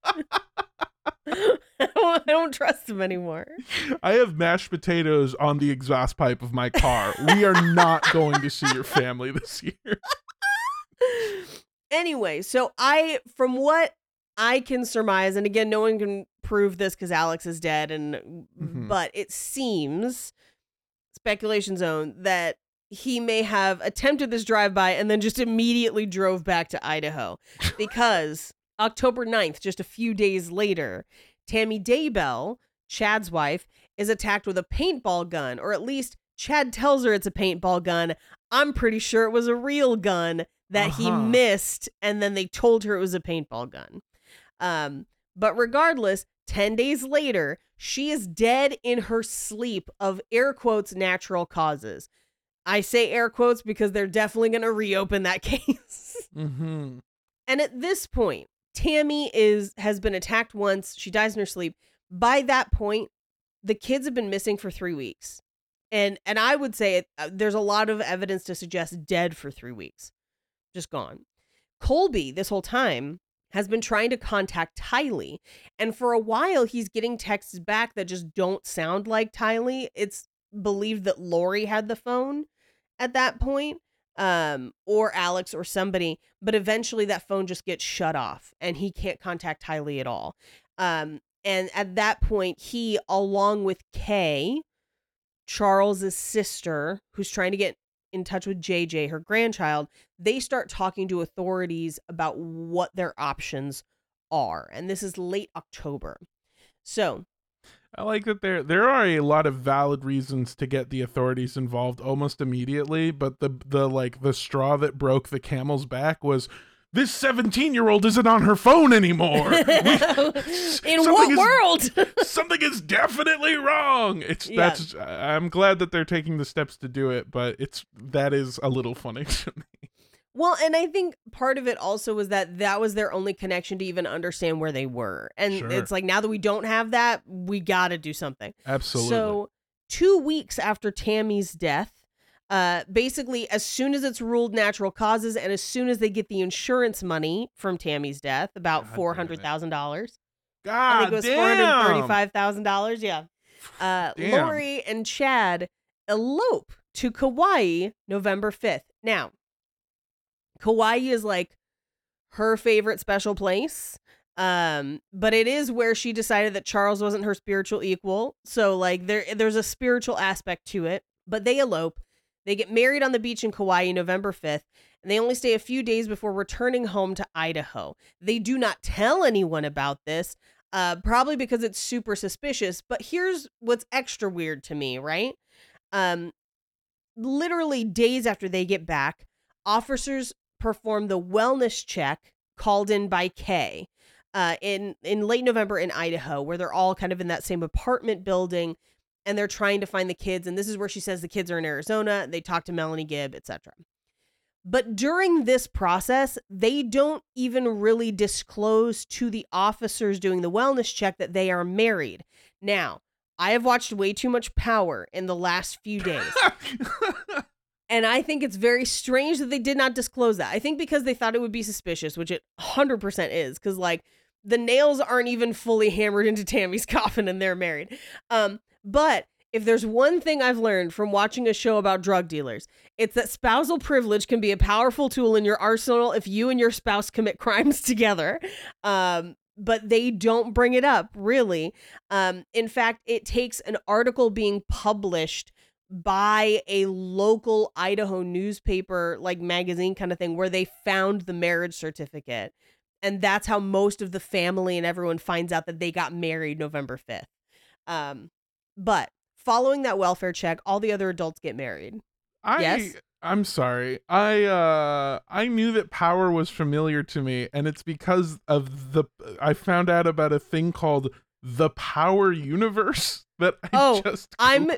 Speaker 2: I don't, I don't trust him anymore.
Speaker 1: I have mashed potatoes on the exhaust pipe of my car. We are not going to see your family this year.
Speaker 2: Anyway, so I, from what I can surmise, and again, no one can prove this because Alex is dead, and
Speaker 1: Mhm.
Speaker 2: but it seems speculation zone that he may have attempted this drive by and then just immediately drove back to Idaho because October 9th, just a few days later, Tammy Daybell, Chad's wife, is attacked with a paintball gun, or at least Chad tells her it's a paintball gun. I'm pretty sure it was a real gun that he
Speaker 1: Uh-huh.
Speaker 2: missed, and then they told her it was a paintball gun. Um, But regardless, 10 days later, she is dead in her sleep of air quotes natural causes. I say air quotes because they're definitely going to reopen that case.
Speaker 1: Mm-hmm.
Speaker 2: and at this point, Tammy is has been attacked once. She dies in her sleep. By that point, the kids have been missing for 3 weeks. And and I would say it, uh, there's a lot of evidence to suggest dead for 3 weeks. Just gone. Colby this whole time has been trying to contact Tylee. And for a while, he's getting texts back that just don't sound like Tylee. It's believed that Lori had the phone at that point, um, or Alex or somebody. But eventually, that phone just gets shut off and he can't contact Tylee at all. Um, and at that point, he, along with Kay, Charles's sister, who's trying to get in touch with JJ, her grandchild, they start talking to authorities about what their options are. And this is late October. So,
Speaker 1: I like that there there are a lot of valid reasons to get the authorities involved almost immediately, but the the like the straw that broke the camel's back was this 17 year old isn't on her phone anymore.
Speaker 2: in what
Speaker 1: is-
Speaker 2: world?
Speaker 1: Something is definitely wrong. It's
Speaker 2: Yeah.
Speaker 1: that's I'm glad that they're taking the steps to do it, but it's that is a little funny to me.
Speaker 2: Well, and I think part of it also was that that was their only connection to even understand where they were. And
Speaker 1: Sure.
Speaker 2: it's like now that we don't have that, we got to do something.
Speaker 1: Absolutely.
Speaker 2: So, two weeks after Tammy's death, uh, basically, as soon as it's ruled natural causes and as soon as they get the insurance money from Tammy's death, about
Speaker 1: God
Speaker 2: four hundred thousand dollars, I think it was four hundred thirty-five thousand dollars. Yeah, uh,
Speaker 1: Damn.
Speaker 2: Lori and Chad elope to Kauai November fifth. Now, Kauai is like her favorite special place. Um, but it is where she decided that Charles wasn't her spiritual equal. So like there there's a spiritual aspect to it. But they elope. They get married on the beach in Kauai November 5th, and they only stay a few days before returning home to Idaho. They do not tell anyone about this, uh, probably because it's super suspicious. But here's what's extra weird to me, right? Um, literally days after they get back, officers perform the wellness check called in by Kay uh, in in late November in Idaho, where they're all kind of in that same apartment building, and they're trying to find the kids. And this is where she says the kids are in Arizona. They talk to Melanie Gibb, etc. But during this process, they don't even really disclose to the officers doing the wellness check that they are married. Now, I have watched way too much Power in the last few days. And I think it's very strange that they did not disclose that. I think because they thought it would be suspicious, which it 100% is, because like the nails aren't even fully hammered into Tammy's coffin and they're married. Um, but if there's one thing I've learned from watching a show about drug dealers, it's that spousal privilege can be a powerful tool in your arsenal if you and your spouse commit crimes together. Um, but they don't bring it up, really. Um, in fact, it takes an article being published by a local Idaho newspaper, like magazine kind of thing, where they found the marriage certificate. And that's how most of the family and everyone finds out that they got married November 5th. Um, but following that welfare check, all the other adults get married.
Speaker 1: I
Speaker 2: Yes?
Speaker 1: I'm sorry. I uh I knew that power was familiar to me and it's because of the I found out about a thing called the power universe that I
Speaker 2: Oh,
Speaker 1: just
Speaker 2: I'm-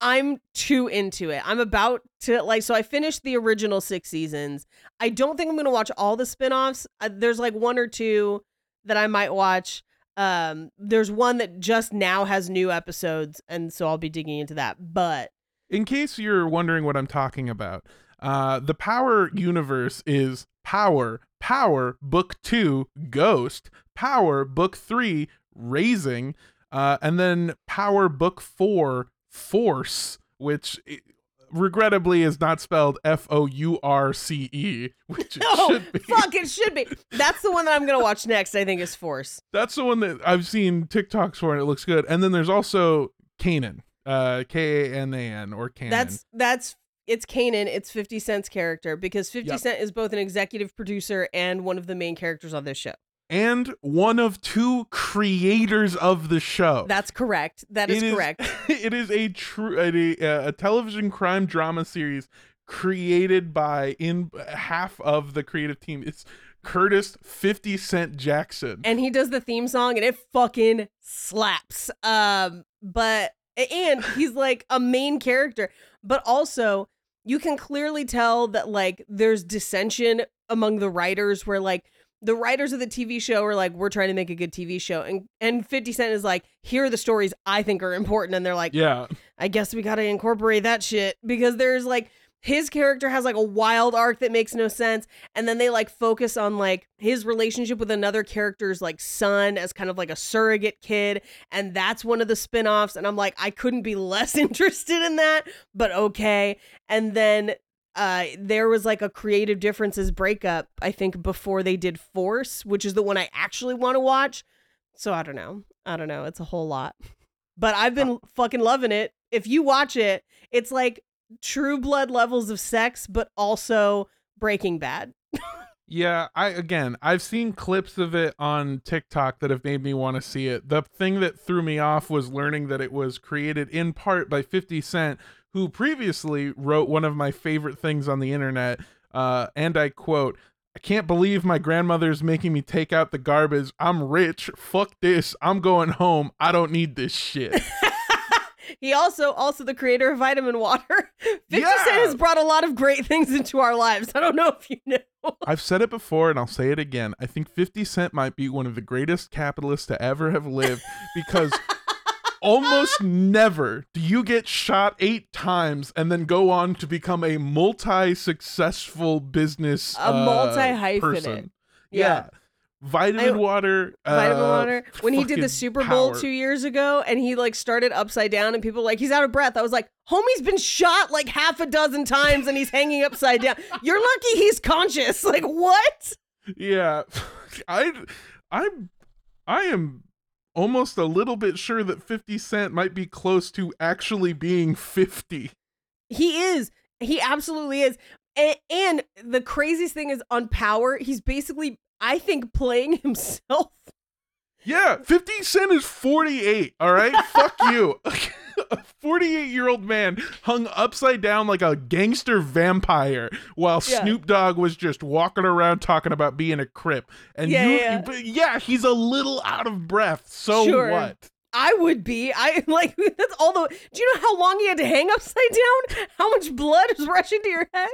Speaker 2: I'm too into it. I'm about to like so I finished the original 6 seasons. I don't think I'm going to watch all the spin-offs. Uh, there's like one or two that I might watch. Um there's one that just now has new episodes and so I'll be digging into that. But
Speaker 1: In case you're wondering what I'm talking about, uh the power universe is Power, Power Book 2, Ghost, Power Book 3, Raising, uh and then Power Book 4, Force, which regrettably is not spelled F O U R C E, which it
Speaker 2: no,
Speaker 1: should be.
Speaker 2: fuck it should be. That's the one that I'm going to watch next, I think is Force.
Speaker 1: That's the one that I've seen TikToks for and it looks good. And then there's also Kanan, uh K A N A N or Kanan.
Speaker 2: That's that's it's Kanan. It's 50 Cent's character because 50
Speaker 1: Yep.
Speaker 2: Cent is both an executive producer and one of the main characters on this show.
Speaker 1: And one of two creators of the show.
Speaker 2: That's correct. That is
Speaker 1: It
Speaker 2: correct.
Speaker 1: it is a true a, a television crime drama series created by in half of the creative team. It's Curtis 50 Cent Jackson.
Speaker 2: and he does the theme song and it fucking slaps um but and he's like a main character but also you can clearly tell that like there's dissension among the writers where like the writers of the TV show are like we're trying to make a good TV show and and 50 Cent is like here are the stories I think are important and they're like
Speaker 1: yeah.
Speaker 2: I guess we got to incorporate that shit because there's like his character has like a wild arc that makes no sense and then they like focus on like his relationship with another character's like son as kind of like a surrogate kid and that's one of the spin-offs and I'm like I couldn't be less interested in that but okay and then uh there was like a creative differences breakup I think before they did Force which is the one I actually want to watch so I don't know I don't know it's a whole lot but I've been fucking loving it. If you watch it, it's like true blood levels of sex, but also Breaking Bad.
Speaker 1: Yeah, I again, I've seen clips of it on TikTok that have made me want to see it. The thing that threw me off was learning that it was created in part by 50 Cent, who previously wrote one of my favorite things on the internet, uh, and I quote, I can't believe my grandmother's making me take out the garbage. I'm rich. Fuck this. I'm going home. I don't need this shit.
Speaker 2: He also also the creator of Vitamin Water. 50
Speaker 1: Yeah.
Speaker 2: Cent has brought a lot of great things into our lives. I don't know if you know.
Speaker 1: I've said it before and I'll say it again. I think 50 Cent might be one of the greatest capitalists to ever have lived because almost never do you get shot eight times and then go on to become a multi successful business
Speaker 2: A
Speaker 1: uh,
Speaker 2: multi-hyphenate.
Speaker 1: person.
Speaker 2: Yeah.
Speaker 1: Vitamin
Speaker 2: I-
Speaker 1: water.
Speaker 2: Vitamin
Speaker 1: uh,
Speaker 2: Water. When he did the Super Bowl
Speaker 1: power.
Speaker 2: two years ago and he like started upside down and people were like, he's out of breath. I was like, homie's been shot like half a dozen times and he's hanging upside down. You're lucky he's conscious. Like, what?
Speaker 1: Yeah. I I'm I am almost a little bit sure that 50 Cent might be close to actually being 50.
Speaker 2: He is. He absolutely is. And, and the craziest thing is on Power, he's basically, I think, playing himself.
Speaker 1: Yeah, 50 Cent is 48, all right? Fuck you. A 48 year old man hung upside down like a gangster vampire while
Speaker 2: Yeah.
Speaker 1: Snoop Dogg was just walking around talking about being a crip. And
Speaker 2: Yeah,
Speaker 1: you,
Speaker 2: yeah.
Speaker 1: yeah, he's a little out of breath. So
Speaker 2: Sure.
Speaker 1: what?
Speaker 2: I would be. I like that's all the. Do you know how long he had to hang upside down? How much blood is rushing to your head?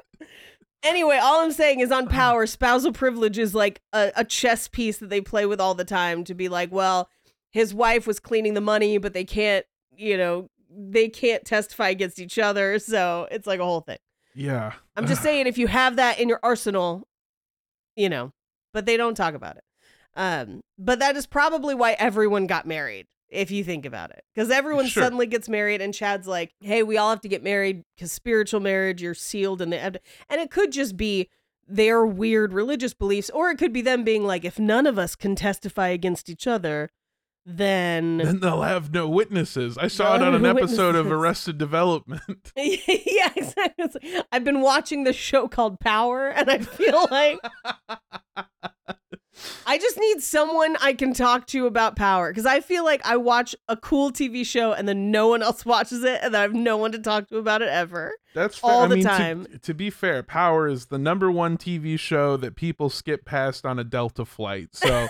Speaker 2: Anyway, all I'm saying is on uh-huh. power, spousal privilege is like a, a chess piece that they play with all the time to be like, well, his wife was cleaning the money, but they can't, you know, they can't testify against each other. So it's like a whole thing.
Speaker 1: Yeah.
Speaker 2: I'm just saying, if you have that in your arsenal, you know, but they don't talk about it. Um, but that is probably why everyone got married, if you think about it, because everyone
Speaker 1: Sure.
Speaker 2: suddenly gets married, and Chad's like, "Hey, we all have to get married because spiritual marriage, you're sealed in the," and it could just be their weird religious beliefs, or it could be them being like, "If none of us can testify against each other, then."
Speaker 1: then they'll have no witnesses. I saw it on an episode of. Arrested Development.
Speaker 2: yeah, exactly. I've been watching this show called Power, and I feel like I just need someone I can talk to about Power because I feel like I watch a cool TV show and then no one else watches it, and then I have no one to talk to about it ever.
Speaker 1: That's fair.
Speaker 2: All
Speaker 1: I
Speaker 2: the
Speaker 1: mean, to-
Speaker 2: time.
Speaker 1: To, be fair, Power is the number one TV show that people skip past on a Delta flight. So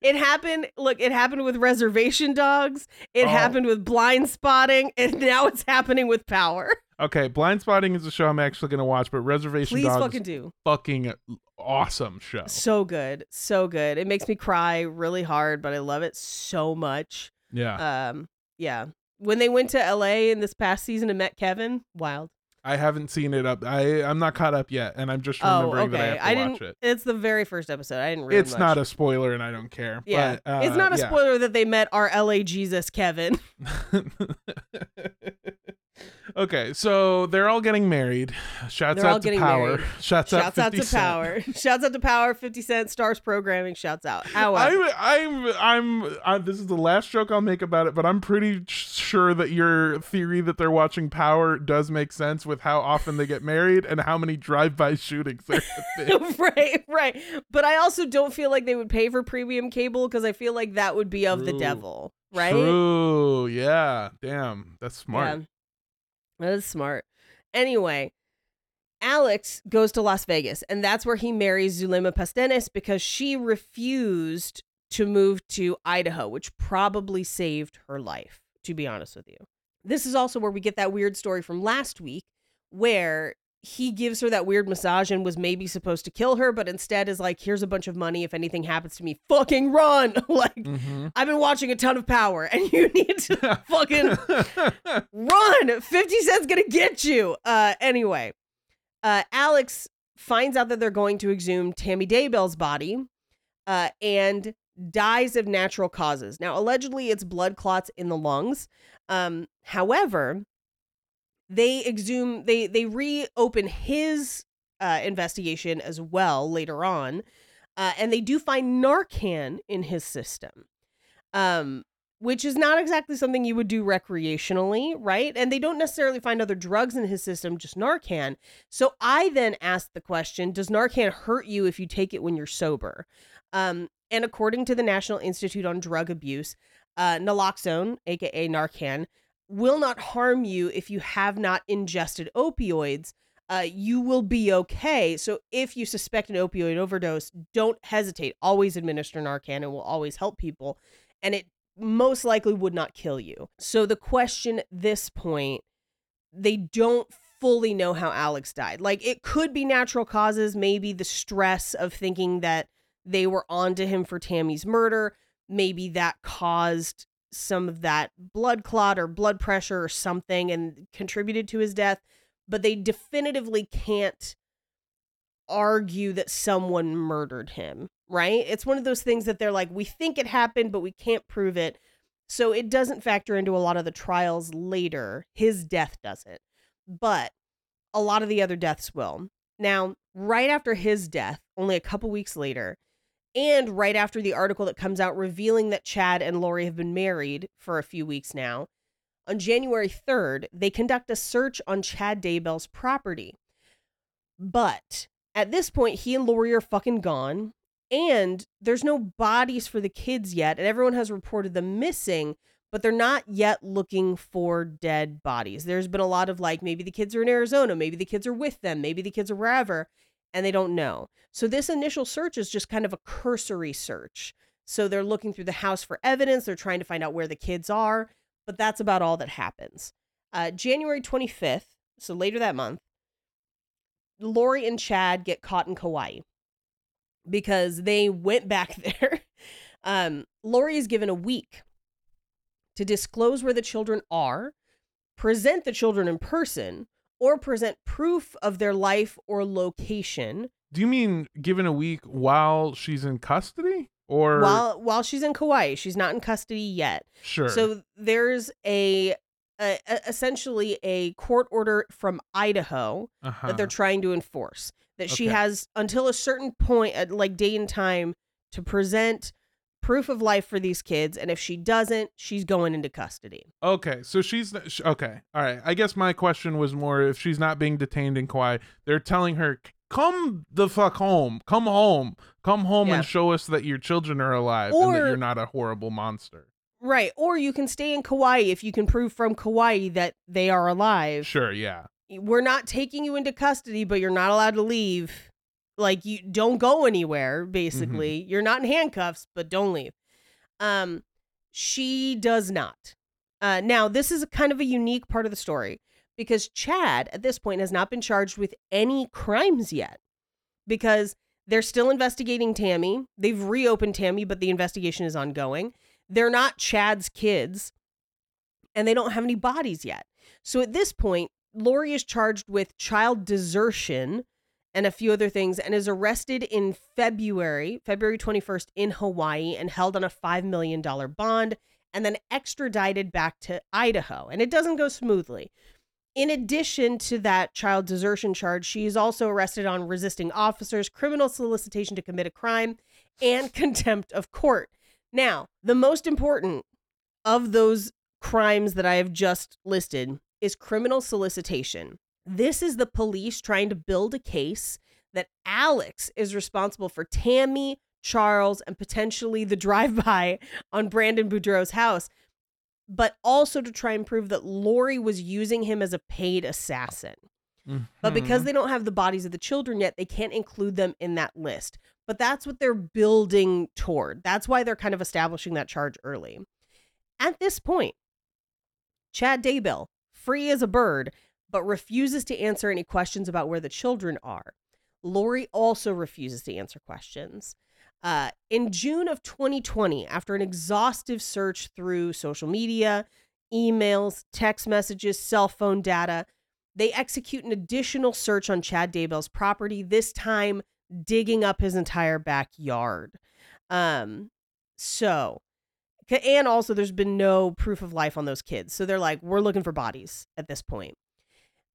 Speaker 2: It happened. Look, it happened with Reservation Dogs. It
Speaker 1: Oh.
Speaker 2: happened with Blindspotting, and now it's happening with Power.
Speaker 1: okay, Blindspotting is a show I'm actually going to watch, but Reservation
Speaker 2: Please
Speaker 1: Dogs
Speaker 2: fucking do.
Speaker 1: fucking awesome show.
Speaker 2: So good, so good. It makes me cry really hard, but I love it so much.
Speaker 1: Yeah.
Speaker 2: Um, yeah. When they went to LA in this past season and met Kevin, wild.
Speaker 1: I haven't seen it up. I I'm not caught up yet, and I'm just
Speaker 2: Oh,
Speaker 1: remembering that I have to
Speaker 2: I,
Speaker 1: watch
Speaker 2: didn't.
Speaker 1: it.
Speaker 2: It's the very first episode. I didn't. Ruin
Speaker 1: It's
Speaker 2: much.
Speaker 1: not a spoiler, and I don't care.
Speaker 2: Yeah,
Speaker 1: but, uh,
Speaker 2: it's not a
Speaker 1: yeah.
Speaker 2: spoiler that they met our LA Jesus Kevin.
Speaker 1: okay, so they're all getting married. Shouts
Speaker 2: They're
Speaker 1: out to Power.
Speaker 2: married.
Speaker 1: Shouts,
Speaker 2: Shouts out
Speaker 1: 50
Speaker 2: to
Speaker 1: Cent.
Speaker 2: Power. Shouts out to Power. Fifty Cent Starz Programming. Shouts out. However,
Speaker 1: I'm, I'm, I'm, i this is the last joke I'll make about it, but I'm pretty sure that your theory that they're watching Power does make sense with how often they get married and how many drive-by shootings there have
Speaker 2: right, right. But I also don't feel like they would pay for premium cable because I feel like that would be of the devil, right?
Speaker 1: True. Yeah. Damn. That's smart.
Speaker 2: Yeah. That is smart. Anyway, Alex goes to Las Vegas, and that's where he marries Zulema Pastenes because she refused to move to Idaho, which probably saved her life, to be honest with you. This is also where we get that weird story from last week where he gives her that weird massage and was maybe supposed to kill her, but instead is like, here's a bunch of money. If anything happens to me, fucking run. like,
Speaker 1: Mhm.
Speaker 2: I've been watching a ton of power and you need to fucking run 50 cents gonna get you uh anyway uh alex finds out that they're going to exhume tammy daybell's body uh and dies of natural causes now allegedly it's blood clots in the lungs um however they exhume they they reopen his uh investigation as well later on uh and they do find narcan in his system um which is not exactly something you would do recreationally, right? And they don't necessarily find other drugs in his system, just Narcan. So I then asked the question Does Narcan hurt you if you take it when you're sober? Um, and according to the National Institute on Drug Abuse, uh, naloxone, aka Narcan, will not harm you if you have not ingested opioids. Uh, you will be okay. So if you suspect an opioid overdose, don't hesitate. Always administer Narcan. It will always help people. And it most likely would not kill you. So the question at this point, they don't fully know how Alex died. Like it could be natural causes, maybe the stress of thinking that they were onto him for Tammy's murder, maybe that caused some of that blood clot or blood pressure or something and contributed to his death, but they definitively can't argue that someone murdered him, right? It's one of those things that they're like, we think it happened, but we can't prove it. So it doesn't factor into a lot of the trials later. His death doesn't, but a lot of the other deaths will. Now, right after his death, only a couple weeks later, and right after the article that comes out revealing that Chad and Lori have been married for a few weeks now, on January 3rd, they conduct a search on Chad Daybell's property. But at this point, he and Lori are fucking gone, and there's no bodies for the kids yet, and everyone has reported them missing, but they're not yet looking for dead bodies. There's been a lot of like, maybe the kids are in Arizona, maybe the kids are with them, maybe the kids are wherever, and they don't know. So this initial search is just kind of a cursory search. So they're looking through the house for evidence, they're trying to find out where the kids are, but that's about all that happens. Uh, January 25th, so later that month, Lori and Chad get caught in Kauai because they went back there. Um, Lori is given a week to disclose where the children are, present the children in person, or present proof of their life or location
Speaker 1: Do you mean given a week while she's in custody? Or
Speaker 2: while while she's in Kauai. She's not in custody yet.
Speaker 1: sure.
Speaker 2: So there's a, essentially a court order from Idaho
Speaker 1: uh-huh.
Speaker 2: that they're trying to enforce. That she has until a certain point, at like day and time, to present proof of life for these kids, and if she doesn't, she's going into custody.
Speaker 1: Okay, so she's okay. All right. I guess my question was more if she's not being detained in Kauai, they're telling her, "Come the fuck home. Come home. Come home
Speaker 2: Yeah.
Speaker 1: and show us that your children are alive and that you're not a horrible monster."
Speaker 2: Right. Or you can stay in Kauai if you can prove from Kauai that they are alive.
Speaker 1: Sure, yeah.
Speaker 2: We're not taking you into custody, but you're not allowed to leave. Like you don't go anywhere, basically. You're not in handcuffs, but don't leave. Um, she does not. Uh, now, this is a kind of a unique part of the story because Chad at this point has not been charged with any crimes yet because they're still investigating Tammy. They've reopened Tammy, but the investigation is ongoing. They're not Chad's kids and they don't have any bodies yet. So at this point, Lori is charged with child desertion and a few other things and is arrested in February, February 21st in Hawaii and held on a $5 million bond and then extradited back to Idaho. And it doesn't go smoothly. In addition to that child desertion charge, she is also arrested on resisting officers, criminal solicitation to commit a crime, and contempt of court. Now, the most important of those crimes that I have just listed is criminal solicitation. This is the police trying to build a case that Alex is responsible for Tammy, Charles, and potentially the drive by on Brandon Boudreaux's house, but also to try and prove that Lori was using him as a paid assassin. But because
Speaker 1: Mhm.
Speaker 2: they don't have the bodies of the children yet, they can't include them in that list. But that's what they're building toward. That's why they're kind of establishing that charge early. At this point, Chad Daybell, free as a bird, but refuses to answer any questions about where the children are. Lori also refuses to answer questions. Uh, in June of 2020, after an exhaustive search through social media, emails, text messages, cell phone data, they execute an additional search on Chad Daybell's property, this time digging up his entire backyard. Um, so, and also there's been no proof of life on those kids. So they're like, we're looking for bodies at this point.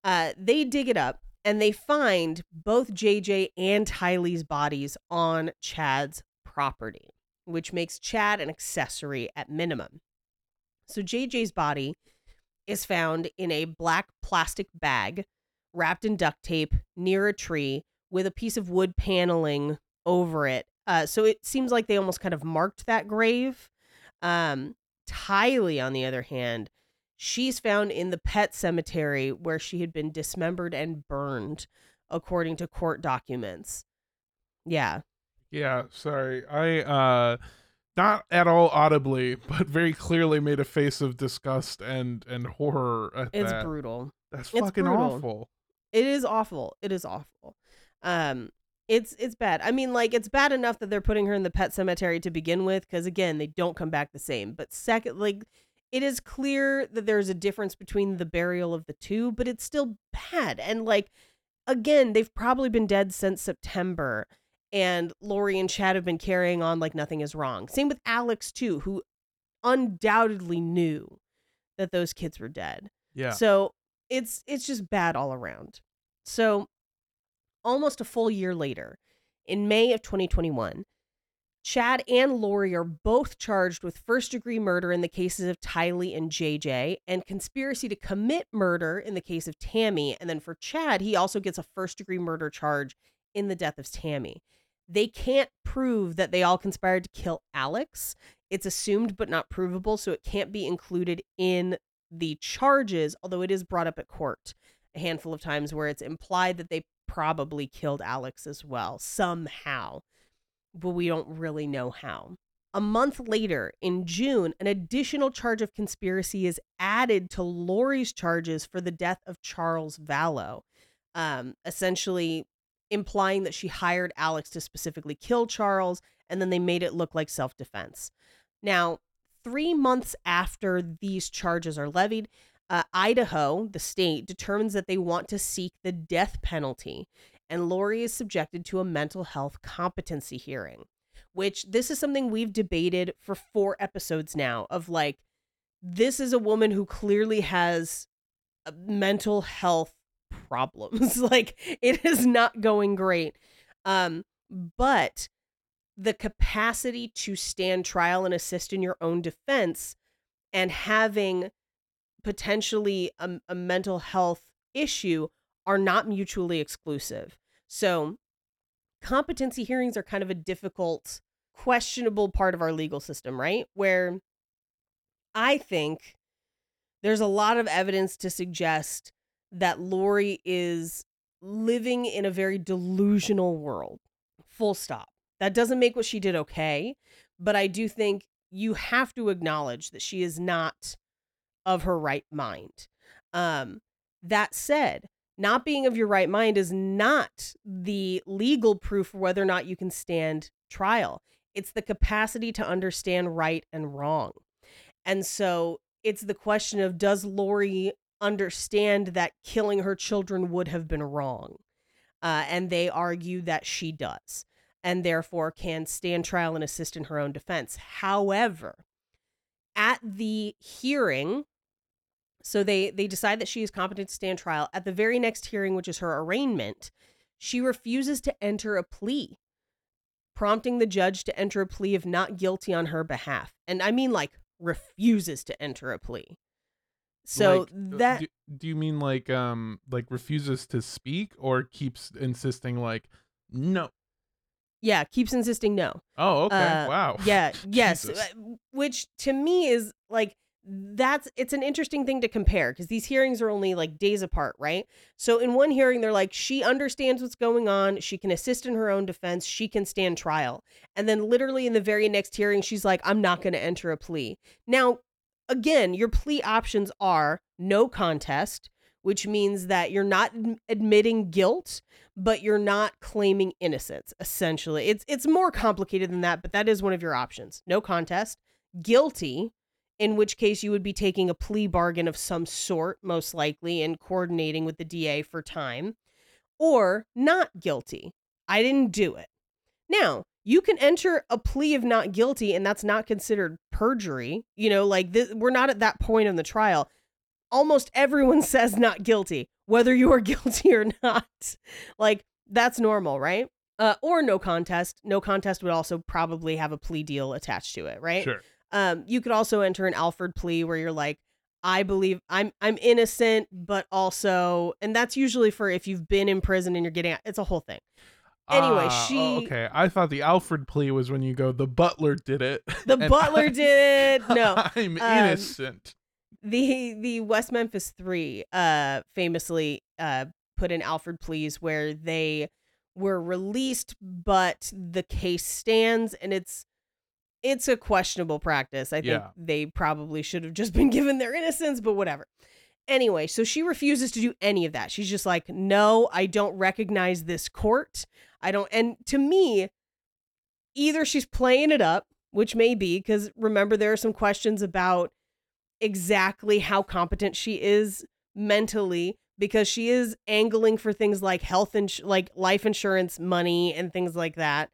Speaker 2: Uh, they dig it up and they find both JJ and Tylee's bodies on Chad's property, which makes Chad an accessory at minimum. So JJ's body is found in a black plastic bag wrapped in duct tape near a tree with a piece of wood paneling over it. Uh, so it seems like they almost kind of marked that grave. Um, Tylee, on the other hand, she's found in the pet cemetery where she had been dismembered and burned, according to court documents. Yeah.
Speaker 1: Yeah, sorry. I uh not at all audibly, but very clearly made a face of disgust and and horror at
Speaker 2: It's
Speaker 1: that.
Speaker 2: brutal.
Speaker 1: That's
Speaker 2: it's
Speaker 1: fucking
Speaker 2: brutal.
Speaker 1: awful.
Speaker 2: It is awful. It is awful. Um it's it's bad. I mean like it's bad enough that they're putting her in the pet cemetery to begin with cuz again, they don't come back the same. But second like it is clear that there's a difference between the burial of the two, but it's still bad. And like again, they've probably been dead since September and Lori and Chad have been carrying on like nothing is wrong. Same with Alex too, who undoubtedly knew that those kids were dead.
Speaker 1: Yeah.
Speaker 2: So it's it's just bad all around. So almost a full year later, in May of 2021, Chad and Lori are both charged with first degree murder in the cases of Tylee and JJ and conspiracy to commit murder in the case of Tammy. And then for Chad, he also gets a first degree murder charge in the death of Tammy. They can't prove that they all conspired to kill Alex. It's assumed but not provable, so it can't be included in the charges, although it is brought up at court a handful of times where it's implied that they probably killed Alex as well, somehow, but we don't really know how. A month later, in June, an additional charge of conspiracy is added to Lori's charges for the death of Charles Vallow, um, essentially implying that she hired Alex to specifically kill Charles, and then they made it look like self defense. Now, three months after these charges are levied, uh, Idaho, the state, determines that they want to seek the death penalty, and Lori is subjected to a mental health competency hearing, which this is something we've debated for four episodes now of like, this is a woman who clearly has uh, mental health problems. like, it is not going great. Um, but the capacity to stand trial and assist in your own defense and having potentially a, a mental health issue are not mutually exclusive. So, competency hearings are kind of a difficult, questionable part of our legal system, right? Where I think there's a lot of evidence to suggest that Lori is living in a very delusional world. Full stop. That doesn't make what she did okay, but I do think you have to acknowledge that she is not of her right mind. Um, that said, not being of your right mind is not the legal proof for whether or not you can stand trial. It's the capacity to understand right and wrong. And so it's the question of does Lori understand that killing her children would have been wrong? Uh, and they argue that she does and therefore can stand trial and assist in her own defense. However, at the hearing, so they they decide that she is competent to stand trial. At the very next hearing, which is her arraignment, she refuses to enter a plea, prompting the judge to enter a plea of not guilty on her behalf. And I mean like refuses to enter a plea. So
Speaker 1: Like, uh,
Speaker 2: that
Speaker 1: do, do you mean like um like refuses to speak or keeps insisting like no?
Speaker 2: yeah, keeps insisting no.
Speaker 1: Oh, okay.
Speaker 2: Uh,
Speaker 1: wow.
Speaker 2: Yeah, yes.
Speaker 1: Jesus.
Speaker 2: uh, Which to me is like that's it's an interesting thing to compare because these hearings are only like days apart, right? So in one hearing, they're like, she understands what's going on, she can assist in her own defense, she can stand trial. And then literally in the very next hearing, she's like, I'm not going to enter a plea. Now, again, your plea options are no contest, which means that you're not admitting guilt, but you're not claiming innocence. Essentially, it's it's more complicated than that, but that is one of your options. No contest, guilty, in which case you would be taking a plea bargain of some sort, most likely, and coordinating with the DA for time, or not guilty. I didn't do it. Now, you can enter a plea of not guilty, and that's not considered perjury. You know, like this, we're not at that point in the trial. Almost everyone says not guilty, whether you are guilty or not. Like, that's normal, right? Uh, or no contest. No contest would also probably have a plea deal attached to it, right?
Speaker 1: Sure.
Speaker 2: Um, you could also enter an Alfred plea where you're like, I believe I'm I'm innocent, but also, and that's usually for if you've been in prison and you're getting out. It's a whole thing. Anyway,
Speaker 1: Ah,
Speaker 2: she-
Speaker 1: oh, okay. I thought the Alfred plea was when you go, the butler did it.
Speaker 2: The butler
Speaker 1: I-
Speaker 2: did it. no.
Speaker 1: I'm
Speaker 2: Um,
Speaker 1: innocent.
Speaker 2: the the West Memphis Three uh famously uh put in Alfred pleas where they were released, but the case stands, and it's it's a questionable practice. I think
Speaker 1: Yeah.
Speaker 2: they probably should have just been given their innocence, but whatever. Anyway, so she refuses to do any of that. She's just like, no, I don't recognize this court. I don't. And to me, either she's playing it up, which may be because remember there are some questions about exactly how competent she is mentally because she is angling for things like health and like life insurance money and things like that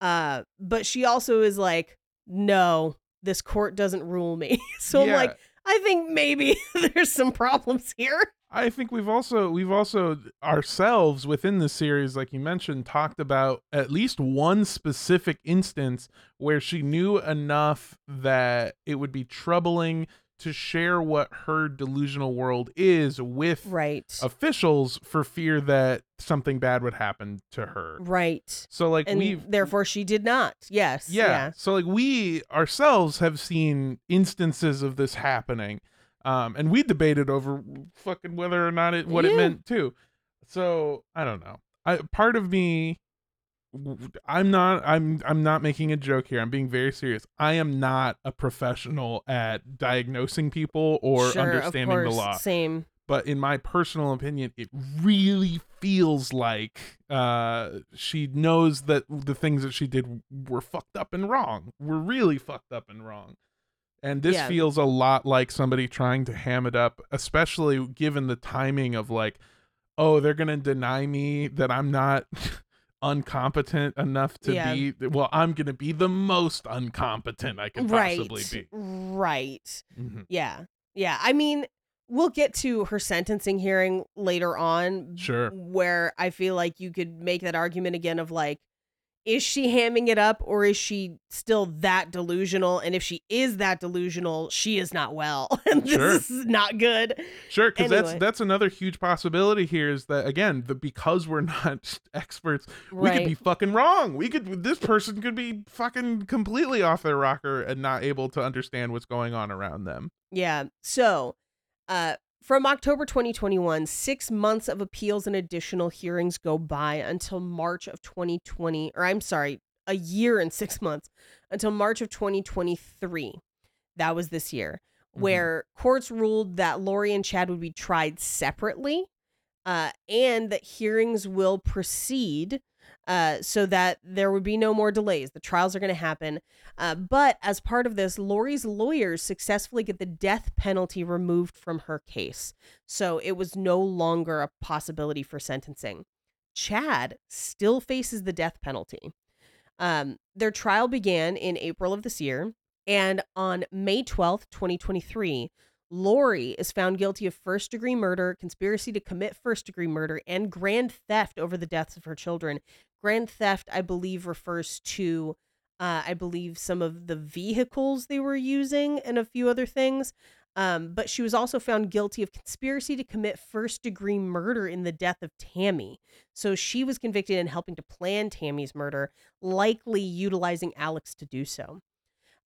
Speaker 2: uh but she also is like no this court doesn't rule me. So i'm like i think maybe there's some problems here.
Speaker 1: I think we've also we've also ourselves within the series, like you mentioned, talked about at least one specific instance where she knew enough that it would be troubling to share what her delusional world is with
Speaker 2: right
Speaker 1: officials for fear that something bad would happen to her.
Speaker 2: right
Speaker 1: So like we've
Speaker 2: therefore she did not yes
Speaker 1: yeah.
Speaker 2: yeah
Speaker 1: So like we ourselves have seen instances of this happening. Um and we debated over fucking whether or not it what it meant too. So I don't know. I part of me I'm not I'm I'm not making a joke here. I'm being very serious. I am not a professional at diagnosing people or
Speaker 2: Sure,
Speaker 1: understanding the law
Speaker 2: same
Speaker 1: but in my personal opinion it really feels like uh she knows that the things that she did were fucked up and wrong were really fucked up and wrong and this
Speaker 2: Yeah.
Speaker 1: feels a lot like somebody trying to ham it up especially given the timing of like oh they're gonna deny me that i'm not uncompetent enough to
Speaker 2: Yeah.
Speaker 1: be well i'm gonna be the most uncompetent i can
Speaker 2: right
Speaker 1: possibly be
Speaker 2: right
Speaker 1: Mhm.
Speaker 2: Yeah. Yeah. I mean, we'll get to her sentencing hearing later on.
Speaker 1: Sure.
Speaker 2: Where I feel like you could make that argument again of like, is she hamming it up or is she still that delusional? And if she is that delusional, she is not well. and this
Speaker 1: Sure.
Speaker 2: is not good.
Speaker 1: Sure, because that's
Speaker 2: Anyway.
Speaker 1: that's another huge possibility here is that again, the because we're not experts, we
Speaker 2: Right.
Speaker 1: could be fucking wrong. We could this person could be fucking completely off their rocker and not able to understand what's going on around them.
Speaker 2: Yeah. So, uh, from October 2021, six months of appeals and additional hearings go by until March of 2020, or I'm sorry, a year and six months until March of 2023. That was this year,
Speaker 1: Mhm.
Speaker 2: where courts ruled that Lori and Chad would be tried separately uh, and that hearings will proceed uh, so that there would be no more delays. The trials are going to happen. Uh, but as part of this, Lori's lawyers successfully get the death penalty removed from her case. So it was no longer a possibility for sentencing. Chad still faces the death penalty. Um, their trial began in April of this year. And on May 12th, 2023, Lori is found guilty of first degree murder, conspiracy to commit first degree murder, and grand theft over the deaths of her children. Grand theft, I believe, refers to, uh, I believe, some of the vehicles they were using and a few other things. Um, but she was also found guilty of conspiracy to commit first degree murder in the death of Tammy. So she was convicted in helping to plan Tammy's murder, likely utilizing Alex to do so.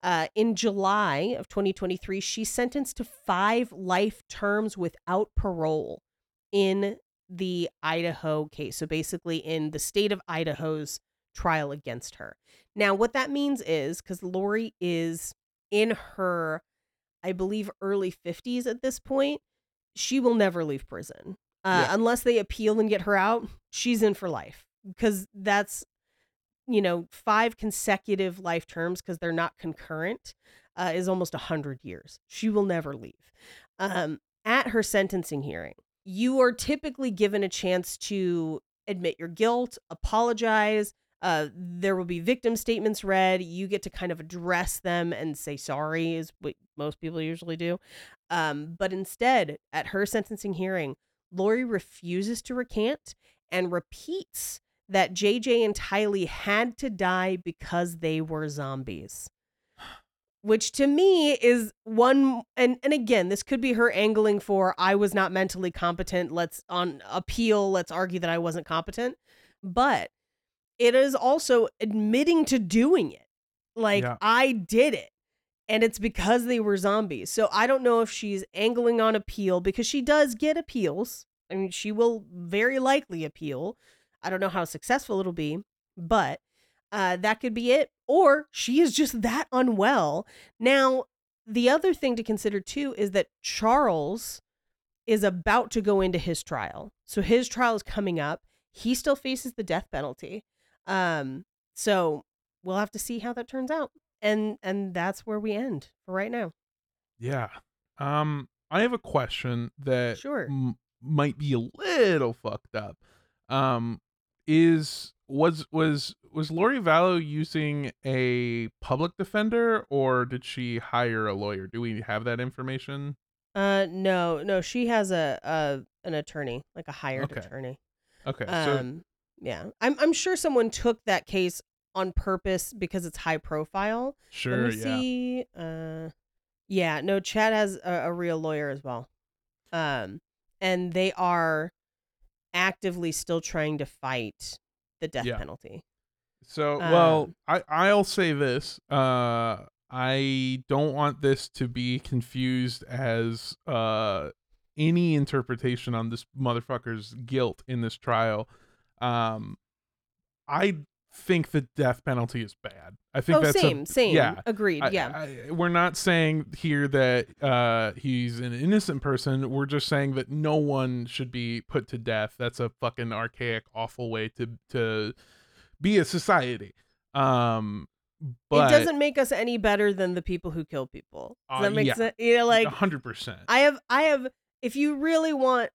Speaker 2: Uh, in July of 2023, she's sentenced to five life terms without parole in the Idaho case. So basically, in the state of Idaho's trial against her. Now, what that means is because Lori is in her, I believe, early 50s at this point, she will never leave prison. Uh,
Speaker 1: Yeah.
Speaker 2: Unless they appeal and get her out, she's in for life because that's, you know, five consecutive life terms because they're not concurrent uh, is almost a 100 years. She will never leave. Um, at her sentencing hearing, you are typically given a chance to admit your guilt, apologize. Uh, there will be victim statements read. You get to kind of address them and say sorry, is what most people usually do. Um, but instead, at her sentencing hearing, Lori refuses to recant and repeats that JJ and Tylee had to die because they were zombies. Which to me is one and and again, this could be her angling for I was not mentally competent. Let's on appeal, let's argue that I wasn't competent. But it is also admitting to doing it. Like
Speaker 1: Yeah.
Speaker 2: I did it. And it's because they were zombies. So I don't know if she's angling on appeal because she does get appeals. I mean, she will very likely appeal. I don't know how successful it'll be, but uh, that could be it. Or she is just that unwell. Now, the other thing to consider too is that Charles is about to go into his trial. So his trial is coming up. He still faces the death penalty. Um, so we'll have to see how that turns out. And and that's where we end for right now.
Speaker 1: Yeah. Um, I have a question that
Speaker 2: Sure.
Speaker 1: m- might be a little fucked up. Um, is was was was Lori Vallow using a public defender or did she hire a lawyer? Do we have that information?
Speaker 2: Uh no, no, she has a, a an attorney, like a hired
Speaker 1: Okay.
Speaker 2: attorney.
Speaker 1: Okay, so
Speaker 2: Um yeah. I'm I'm sure someone took that case on purpose because it's high profile.
Speaker 1: sure,
Speaker 2: Let me
Speaker 1: yeah.
Speaker 2: see. Uh, yeah, no, Chad has a, a real lawyer as well. Um, and they are actively still trying to fight the death
Speaker 1: Yeah.
Speaker 2: penalty.
Speaker 1: So, well,
Speaker 2: Um,
Speaker 1: I I'll say this. Uh I don't want this to be confused as uh any interpretation on this motherfucker's guilt in this trial. Um I think the death penalty is bad. I think
Speaker 2: Oh,
Speaker 1: that's a-
Speaker 2: same, same.
Speaker 1: yeah.
Speaker 2: Agreed.
Speaker 1: I-
Speaker 2: yeah.
Speaker 1: I- we're not saying here that uh, he's an innocent person. We're just saying that no one should be put to death. That's a fucking archaic, awful way to to be a society. Um, but
Speaker 2: it doesn't make us any better than the people who kill people. Does
Speaker 1: Uh,
Speaker 2: that make
Speaker 1: yeah.
Speaker 2: sense? You know, like
Speaker 1: hundred percent.
Speaker 2: I have I have if you really want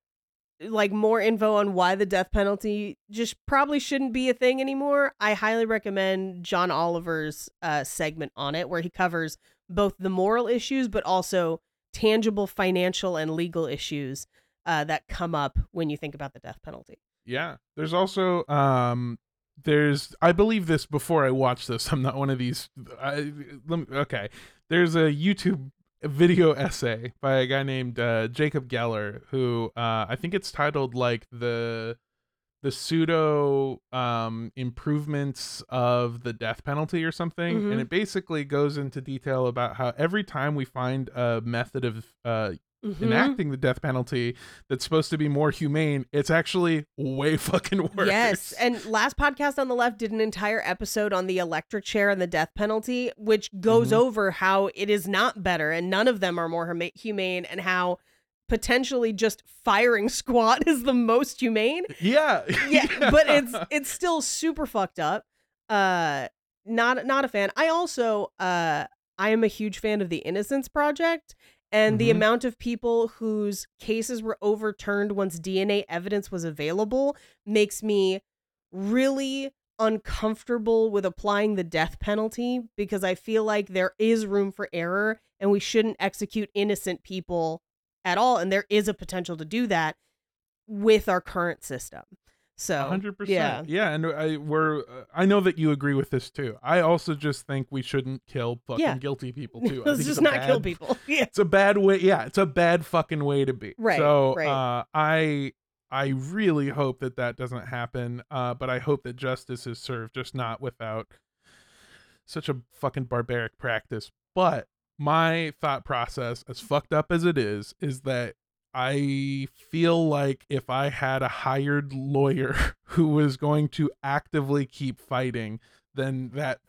Speaker 2: like more info on why the death penalty just probably shouldn't be a thing anymore, I highly recommend John Oliver's uh segment on it where he covers both the moral issues but also tangible financial and legal issues uh that come up when you think about the death penalty.
Speaker 1: Yeah. There's also um there's I believe this before I watch this. I'm not one of these I, let me, okay. There's a YouTube video essay by a guy named uh, Jacob Geller who uh I think it's titled like the the pseudo um improvements of the death penalty or something
Speaker 2: Mhm.
Speaker 1: and it basically goes into detail about how every time we find a method of uh
Speaker 2: Mhm.
Speaker 1: enacting the death penalty that's supposed to be more humane, it's actually way fucking worse.
Speaker 2: Yes, and last podcast on the left did an entire episode on the electric chair and the death penalty, which goes
Speaker 1: Mhm.
Speaker 2: over how it is not better and none of them are more huma- humane, and how potentially just firing squat is the most humane.
Speaker 1: yeah,
Speaker 2: Yeah, but it's it's still super fucked up. Uh, not not a fan. I also uh I am a huge fan of the Innocence Project. And the
Speaker 1: Mhm.
Speaker 2: amount of people whose cases were overturned once DNA evidence was available makes me really uncomfortable with applying the death penalty because I feel like there is room for error and we shouldn't execute innocent people at all. And there is a potential to do that with our current system. So,
Speaker 1: hundred
Speaker 2: yeah.
Speaker 1: percent. Yeah, and I we're uh, I know that you agree with this too. I also just think we shouldn't kill fucking
Speaker 2: Yeah.
Speaker 1: guilty people too. I
Speaker 2: Let's just not kill people. Yeah.
Speaker 1: It's a bad way. Yeah, it's a bad fucking way to be.
Speaker 2: Right,
Speaker 1: So,
Speaker 2: right.
Speaker 1: uh, I I really hope that that doesn't happen. Uh, but I hope that justice is served, just not without such a fucking barbaric practice. But my thought process, as fucked up as it is, is that I feel like if I had a hired lawyer who was going to actively keep fighting, then that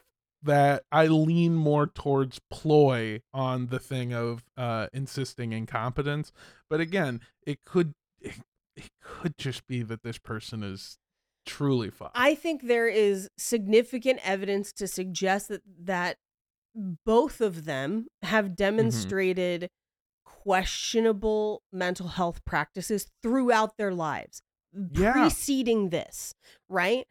Speaker 1: that I lean more towards ploy on the thing of uh insisting incompetence. But again, it could it, it could just be that this person is truly fucked.
Speaker 2: I think there is significant evidence to suggest that that both of them have demonstrated questionable mental health practices throughout their lives
Speaker 1: Yeah.
Speaker 2: preceding this, right?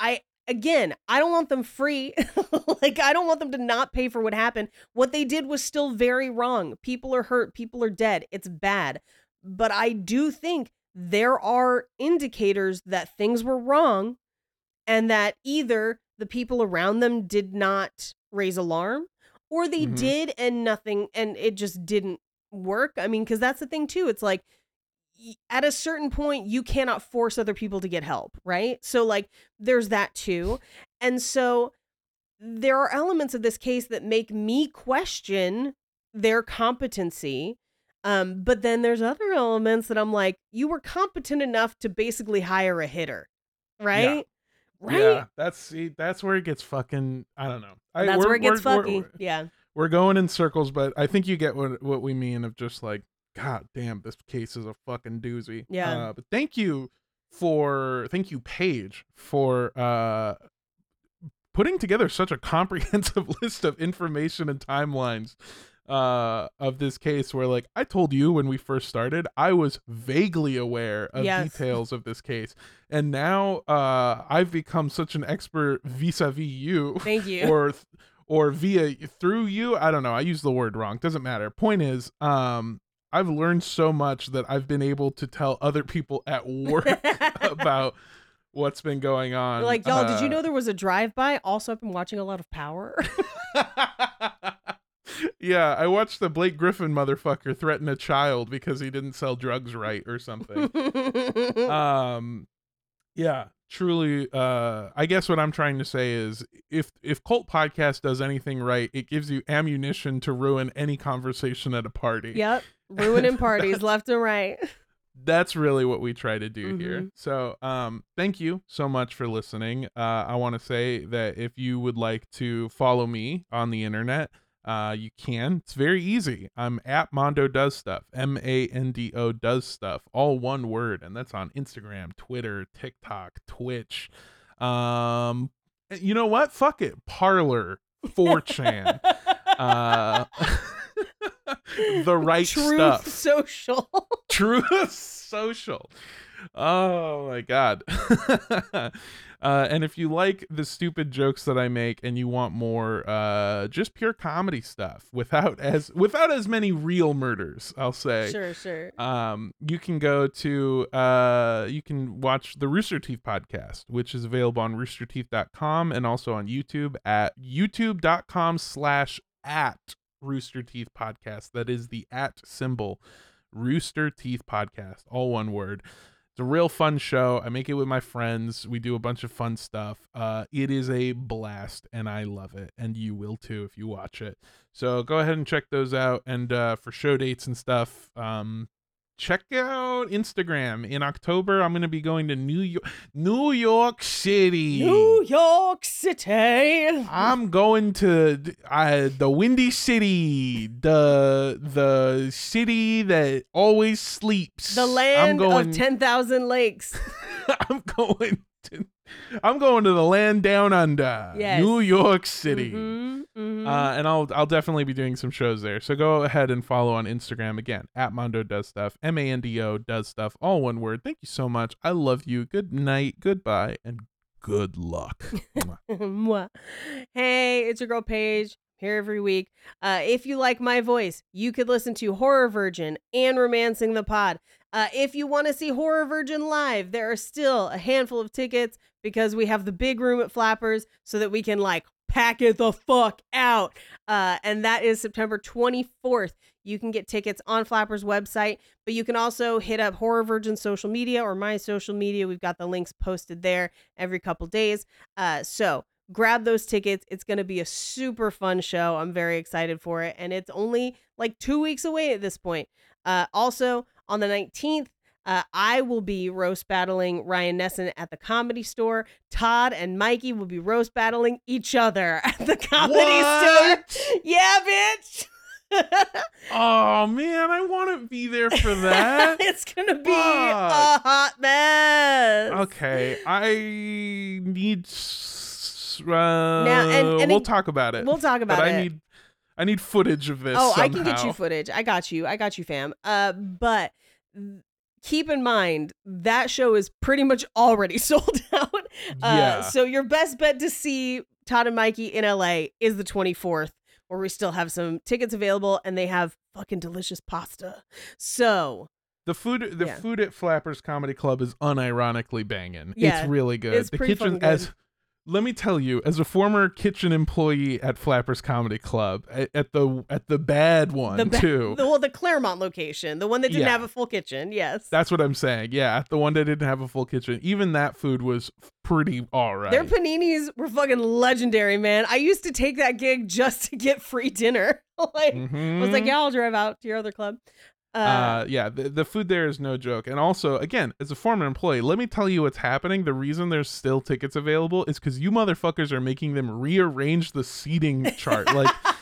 Speaker 2: I again, I don't want them free. like I don't want them to not pay for what happened. What they did was still very wrong. People are hurt, people are dead. It's bad. But I do think there are indicators that things were wrong and that either the people around them did not raise alarm or they
Speaker 1: Mhm.
Speaker 2: did and nothing and it just didn't work. I mean, cuz that's the thing too. It's like at a certain point you cannot force other people to get help, right? So like there's that too. And so there are elements of this case that make me question their competency. Um, but then there's other elements that I'm like, you were competent enough to basically hire a hitter, right? Right.
Speaker 1: Yeah, that's see, that's where it gets fucking. I don't know. I,
Speaker 2: That's where it gets fucky. yeah.
Speaker 1: We're going in circles, but I think you get what what we mean of just like, God damn, this case is a fucking doozy.
Speaker 2: Yeah.
Speaker 1: Uh, but thank you for thank you, Paige, for uh putting together such a comprehensive list of information and timelines uh of this case where like I told you when we first started I was vaguely aware of
Speaker 2: Yes.
Speaker 1: details of this case and now uh I've become such an expert vis-a-vis you
Speaker 2: Thank you.
Speaker 1: or or via through you i don't know i use the word wrong doesn't matter point is um i've learned so much that i've been able to tell other people at work about what's been going on
Speaker 2: like, y'all, did you
Speaker 1: Uh,
Speaker 2: know there was a drive by? Also, I've been watching a lot of Power.
Speaker 1: yeah i watched the blake griffin motherfucker threaten a child because he didn't sell drugs right or something um yeah truly uh i guess what i'm trying to say is if if cult podcast does anything right it gives you ammunition to ruin any conversation at a party
Speaker 2: yep. Ruining parties left and right.
Speaker 1: that's really what we try to do here
Speaker 2: Mhm.
Speaker 1: so um thank you so much for listening uh i want to say that if you would like to follow me on the internet uh you can. It's very easy. I'm at mando does stuff. M-a-n-d-o does stuff. All one word and that's on instagram twitter tiktok twitch. Um you know what? Fuck it. Parlor. 4chan uh the right
Speaker 2: Truth
Speaker 1: stuff.
Speaker 2: Social.
Speaker 1: Truth Social. Oh my god. Uh, and if you like the stupid jokes that I make and you want more uh just pure comedy stuff without as without as many real murders, I'll say.
Speaker 2: sure, sure.
Speaker 1: Um you can go to uh you can watch the Rooster Teeth podcast, which is available on roosterteeth.com and also on YouTube at youtube.com slash at Rooster Teeth Podcast. That is the at symbol Rooster Teeth Podcast, all one word. It's a real fun show. I make it with my friends. We do a bunch of fun stuff. Uh, it is a blast, and I love it, and you will too if you watch it. So go ahead and check those out. And uh, for show dates and stuff, um, check out Instagram. In October, I'm going to be going to New York, New York City.
Speaker 2: New York City.
Speaker 1: I'm going to uh, the Windy City, the the city that always sleeps.
Speaker 2: The
Speaker 1: I'm
Speaker 2: land
Speaker 1: going,
Speaker 2: of 10,000 lakes.
Speaker 1: I'm going to I'm going to the land down under,
Speaker 2: Yes.
Speaker 1: New York City.
Speaker 2: Mhm, mhm.
Speaker 1: Uh, and I'll I'll definitely be doing some shows there. So go ahead and follow on Instagram again at Mando Does Stuff, M A N D O Does Stuff, all one word. Thank you so much. I love you. Good night, goodbye, and good luck.
Speaker 2: Hey, it's your girl Paige here every week. Uh, if you like my voice, you could listen to Horror Virgin and Romancing the Pod. Uh, if you want to see Horror Virgin live, there are still a handful of tickets because we have the big room at Flappers so that we can like pack it the fuck out. Uh, and that is September 24th. You can get tickets on Flappers website, but you can also hit up Horror Virgin social media or my social media. We've got the links posted there every couple days. Uh, so grab those tickets. It's going to be a super fun show. I'm very excited for it. And it's only like two weeks away at this point. Uh, also, on the 19th, uh, I will be roast battling Ryan Nesson at the comedy store. Todd and Mikey will be roast battling each other at the comedy
Speaker 1: What?
Speaker 2: store. Yeah, bitch.
Speaker 1: Oh man, I want to be there for that.
Speaker 2: it's gonna be a hot mess.
Speaker 1: okay, I need. Uh,
Speaker 2: and- and
Speaker 1: we'll
Speaker 2: it-
Speaker 1: talk about it.
Speaker 2: We'll talk about
Speaker 1: but
Speaker 2: it.
Speaker 1: I need, I need footage of this.
Speaker 2: Oh, I can get you footage. I got you. I got you, fam. Uh, but keep in mind that show is pretty much already sold out. Uh,
Speaker 1: Yeah.
Speaker 2: So your best bet to see Todd and Mikey in LA is the 24th, where we still have some tickets available, and they have fucking delicious pasta. So
Speaker 1: The food, the
Speaker 2: Yeah.
Speaker 1: food at Flappers Comedy Club is unironically banging.
Speaker 2: Yeah,
Speaker 1: it's really good.
Speaker 2: it's
Speaker 1: the kitchen,
Speaker 2: good.
Speaker 1: as let me tell you, as a former kitchen employee at Flappers Comedy Club, at, the at the bad one
Speaker 2: the ba-
Speaker 1: too.
Speaker 2: the well, the Claremont location, the one that didn't
Speaker 1: Yeah.
Speaker 2: have a full kitchen. Yes.
Speaker 1: That's what I'm saying. Yeah, the one that didn't have a full kitchen. Even that food was pretty all right.
Speaker 2: Their paninis were fucking legendary, man. I used to take that gig just to get free dinner. like, I was like,
Speaker 1: Mhm.
Speaker 2: yeah, I'll drive out to your other club. Uh,
Speaker 1: uh yeah the, the food there is no joke. And also again as a former employee let me tell you what's happening. The reason there's still tickets available is because you motherfuckers are making them rearrange the seating chart. Like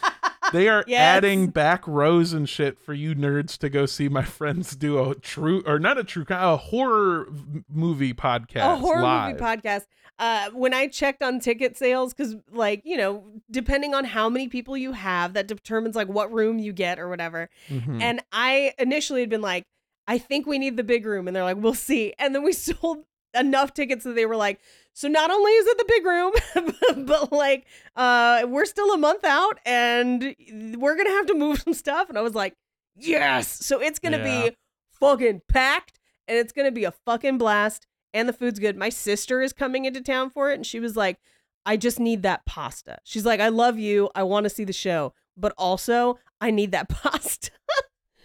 Speaker 1: they are
Speaker 2: Yes.
Speaker 1: adding back rows and shit for you nerds to go see my friends do a true or not a true a horror movie podcast
Speaker 2: a horror
Speaker 1: live.
Speaker 2: movie podcast. Uh, when I checked on ticket sales, because like you know, depending on how many people you have, that determines like what room you get or whatever.
Speaker 1: Mhm.
Speaker 2: And I initially had been like, I think we need the big room, and they're like, we'll see. And then we sold enough tickets that they were like, so not only is it the big room, but like, uh, we're still a month out, and we're gonna have to move some stuff. And I was like, yes. So it's gonna
Speaker 1: Yeah.
Speaker 2: be fucking packed, and it's gonna be a fucking blast. And the food's good. My sister is coming into town for it, and she was like, I just need that pasta. She's like, I love you. I want to see the show, but also I need that pasta.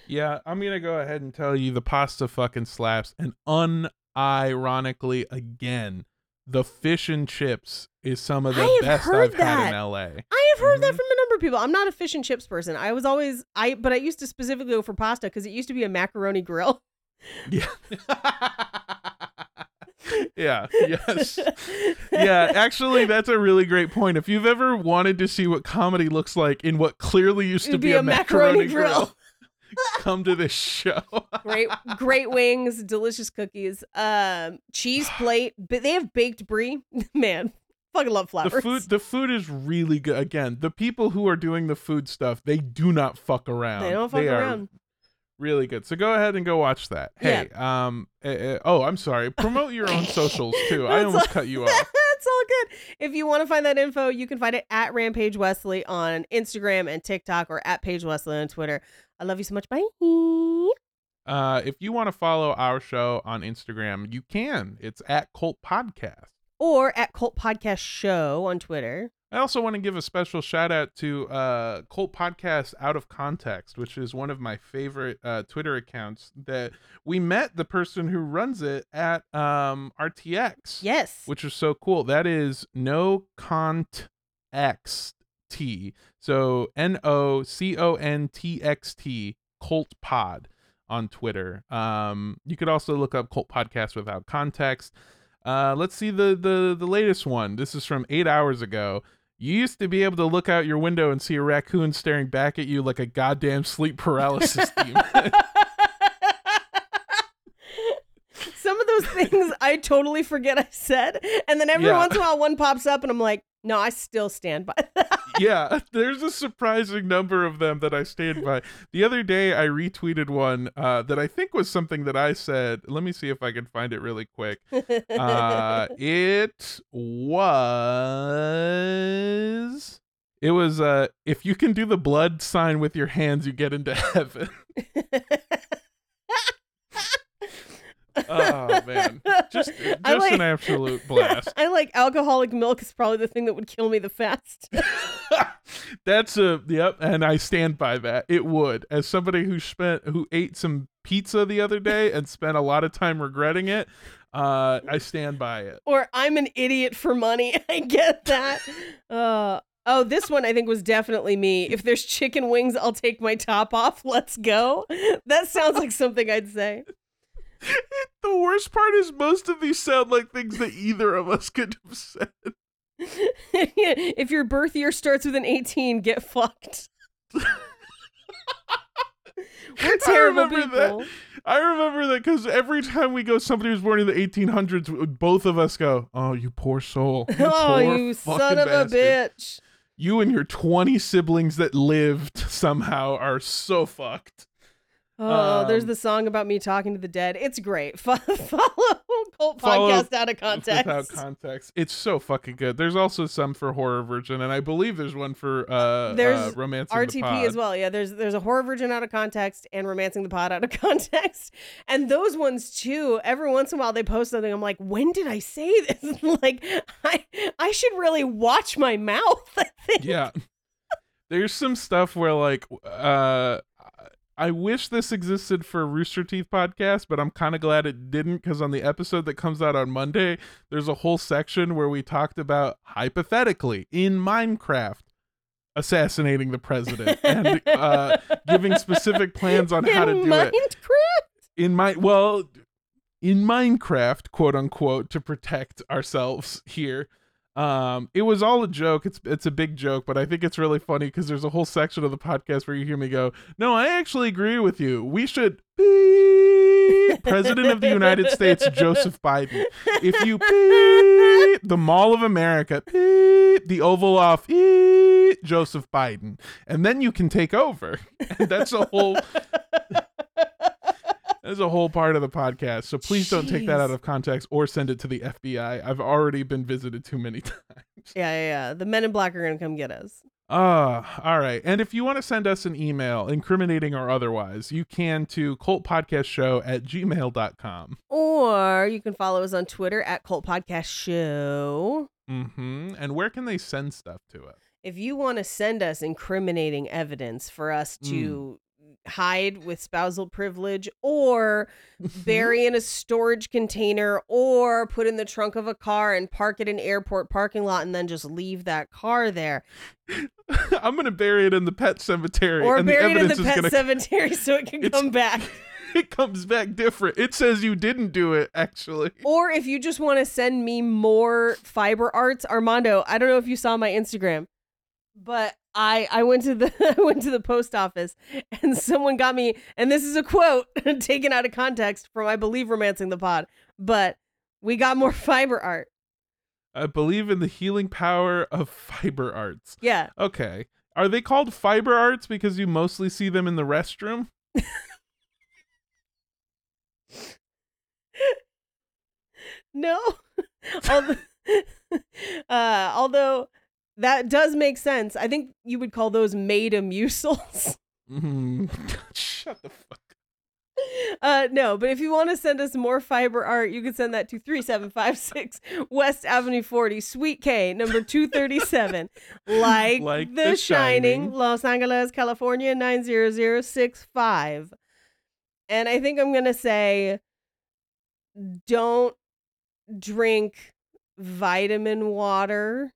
Speaker 1: Yeah, I'm gonna go ahead and tell you the pasta fucking slaps, and unironically again, the fish and chips is some of the best I've had in LA.
Speaker 2: I have heard that
Speaker 1: Mhm.
Speaker 2: from a number of people. I'm not a fish and chips person. I was always I, but I used to specifically go for pasta because it used to be a macaroni grill.
Speaker 1: Yeah. yeah. Yes. Yeah. Actually, that's a really great point. If you've ever wanted to see what comedy looks like in what clearly used to
Speaker 2: It'd
Speaker 1: be,
Speaker 2: be
Speaker 1: a,
Speaker 2: a
Speaker 1: macaroni,
Speaker 2: macaroni
Speaker 1: grill,
Speaker 2: grill.
Speaker 1: come to this show.
Speaker 2: great, great wings, delicious cookies, um, cheese plate. But they have baked brie. Man, fucking love
Speaker 1: flowers.
Speaker 2: the
Speaker 1: food the food is really good again the people who are doing the food stuff they do not fuck around
Speaker 2: They don't fuck
Speaker 1: are
Speaker 2: around.
Speaker 1: really good so go ahead and go watch that hey um eh, eh, oh i'm sorry promote your own socials too i almost
Speaker 2: all-
Speaker 1: cut you off
Speaker 2: It's all good. If you want to find that info, you can find it at Rampage Wesley on Instagram and TikTok or at Paige Wesley on Twitter. I love you so much. Bye.
Speaker 1: uh if you want to follow our show on instagram you can it's at cult podcast
Speaker 2: Or at Cult Podcast Show on Twitter.
Speaker 1: I also want to give a special shout out to uh, Cult Podcast Out of Context, which is one of my favorite uh, Twitter accounts. That we met the person who runs it at um, RTX,
Speaker 2: Yes.
Speaker 1: which is so cool. That is no cont x t, so N O C O N T X T Cult Pod on Twitter. Um, you could also look up Cult Podcast without context. Uh, let's see the the the latest one. This is from eight hours ago. You used to be able to look out your window and see a raccoon staring back at you like a goddamn sleep paralysis demon.
Speaker 2: Some of those things I totally forget I said. And then every
Speaker 1: Yeah.
Speaker 2: once in a while one pops up and I'm like, no, I still stand by that.
Speaker 1: yeah, there's a surprising number of them that I stand by. The other day, I retweeted one uh, that I think was something that I said. Let me see if I can find it really quick. Uh, it was. It was uh if you can do the blood sign with your hands you get into heaven. Oh man. Just just
Speaker 2: like-
Speaker 1: an absolute blast.
Speaker 2: I like alcoholic milk is probably the thing that would kill me the fast.
Speaker 1: That's a yep, and I stand by that. It would. As somebody who spent who ate some pizza the other day and spent a lot of time regretting it. Uh, I stand by it.
Speaker 2: Or I'm an idiot for money. I get that. Uh, oh, this one I think was definitely me. If there's chicken wings, I'll take my top off. Let's go. That sounds like something I'd say.
Speaker 1: the worst part is most of these sound like things that either of us could have said.
Speaker 2: if your birth year starts with an 18, get fucked. We're terrible
Speaker 1: remember that. I remember that because every time we go, somebody was born in the 1800s. Both of us go, "Oh, you poor soul! You
Speaker 2: Oh,
Speaker 1: poor
Speaker 2: you son of a bitch.
Speaker 1: You and your 20 siblings that lived somehow are so fucked."
Speaker 2: Oh, there's
Speaker 1: Um,
Speaker 2: the song about me talking to the dead. It's great. Follow Cult
Speaker 1: Follow
Speaker 2: Podcast out of context.
Speaker 1: Without context, it's so fucking good. There's also some for horror virgin, and I believe there's one for uh,
Speaker 2: There's
Speaker 1: uh romancing the
Speaker 2: RTP
Speaker 1: pod.
Speaker 2: as well. Yeah, there's there's a horror virgin out of context and romancing the pod out of context. And those ones too, every once in a while they post something. I'm like, when did I say this? like I I should really watch my mouth. I think.
Speaker 1: yeah there's some stuff where like uh i wish this existed for rooster teeth podcast but i'm kind of glad it didn't because on the episode that comes out on monday there's a whole section where we talked about hypothetically in minecraft assassinating the president and uh giving specific plans on how to do it
Speaker 2: Minecraft?
Speaker 1: in my well in minecraft quote unquote to protect ourselves here um it was all a joke. It's it's a big joke but i think it's really funny because there's a whole section of the podcast where you hear me go no i actually agree with you. We should beep. President of the united states joseph biden. If you beep the mall of america beep the oval office joseph biden. And then you can take over. That's a whole That's a whole part of the podcast. So please don't take that out of context or send it to the FBI. I've already been visited too many times.
Speaker 2: Yeah, yeah, yeah. The men in black are gonna come get us.
Speaker 1: Ah, all right. And if you want to send us an email, incriminating or otherwise, you can to cultpodcastshow at gmail.com.
Speaker 2: Or you can follow us on Twitter at Cult Podcast Show.
Speaker 1: Mm-hmm. And where can they send stuff to us?
Speaker 2: If you want to send us incriminating evidence for us to hide with spousal privilege or bury in a storage container or put in the trunk of a car and park at an airport parking lot and then just leave that car there
Speaker 1: I'm going to bury it in the pet cemetery.
Speaker 2: or
Speaker 1: and the
Speaker 2: bury it in the pet
Speaker 1: gonna,
Speaker 2: cemetery so it can come back
Speaker 1: It comes back different. It says you didn't do it, actually.
Speaker 2: or if you just want to send me more fiber arts armando i don't know if you saw my instagram but i i went to the i went to the post office and someone got me and this is a quote taken out of context from i believe romancing the pod but we got more fiber art
Speaker 1: I believe in the healing power of fiber arts.
Speaker 2: yeah
Speaker 1: Okay. Are they called fiber arts because you mostly see them in the restroom?
Speaker 2: no although, uh, although that does make sense i think you would call those made muscles
Speaker 1: Mm. Shut the fuck
Speaker 2: Uh, no, but if you want to send us more fiber art, you can send that to 3756 West Avenue 40, Suite K, number 237. like,
Speaker 1: Like
Speaker 2: The,
Speaker 1: The
Speaker 2: Shining,
Speaker 1: Shining.
Speaker 2: Los Angeles, California 90065. And I think I'm going to say don't drink vitamin water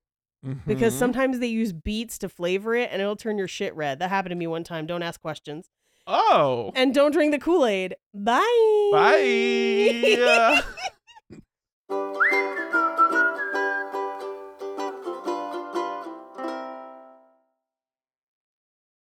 Speaker 2: because
Speaker 1: Mhm.
Speaker 2: sometimes they use beets to flavor it and it'll turn your shit red. That happened to me one time. Don't ask questions.
Speaker 1: Oh.
Speaker 2: And don't drink the Kool Aid. Bye.
Speaker 1: Bye.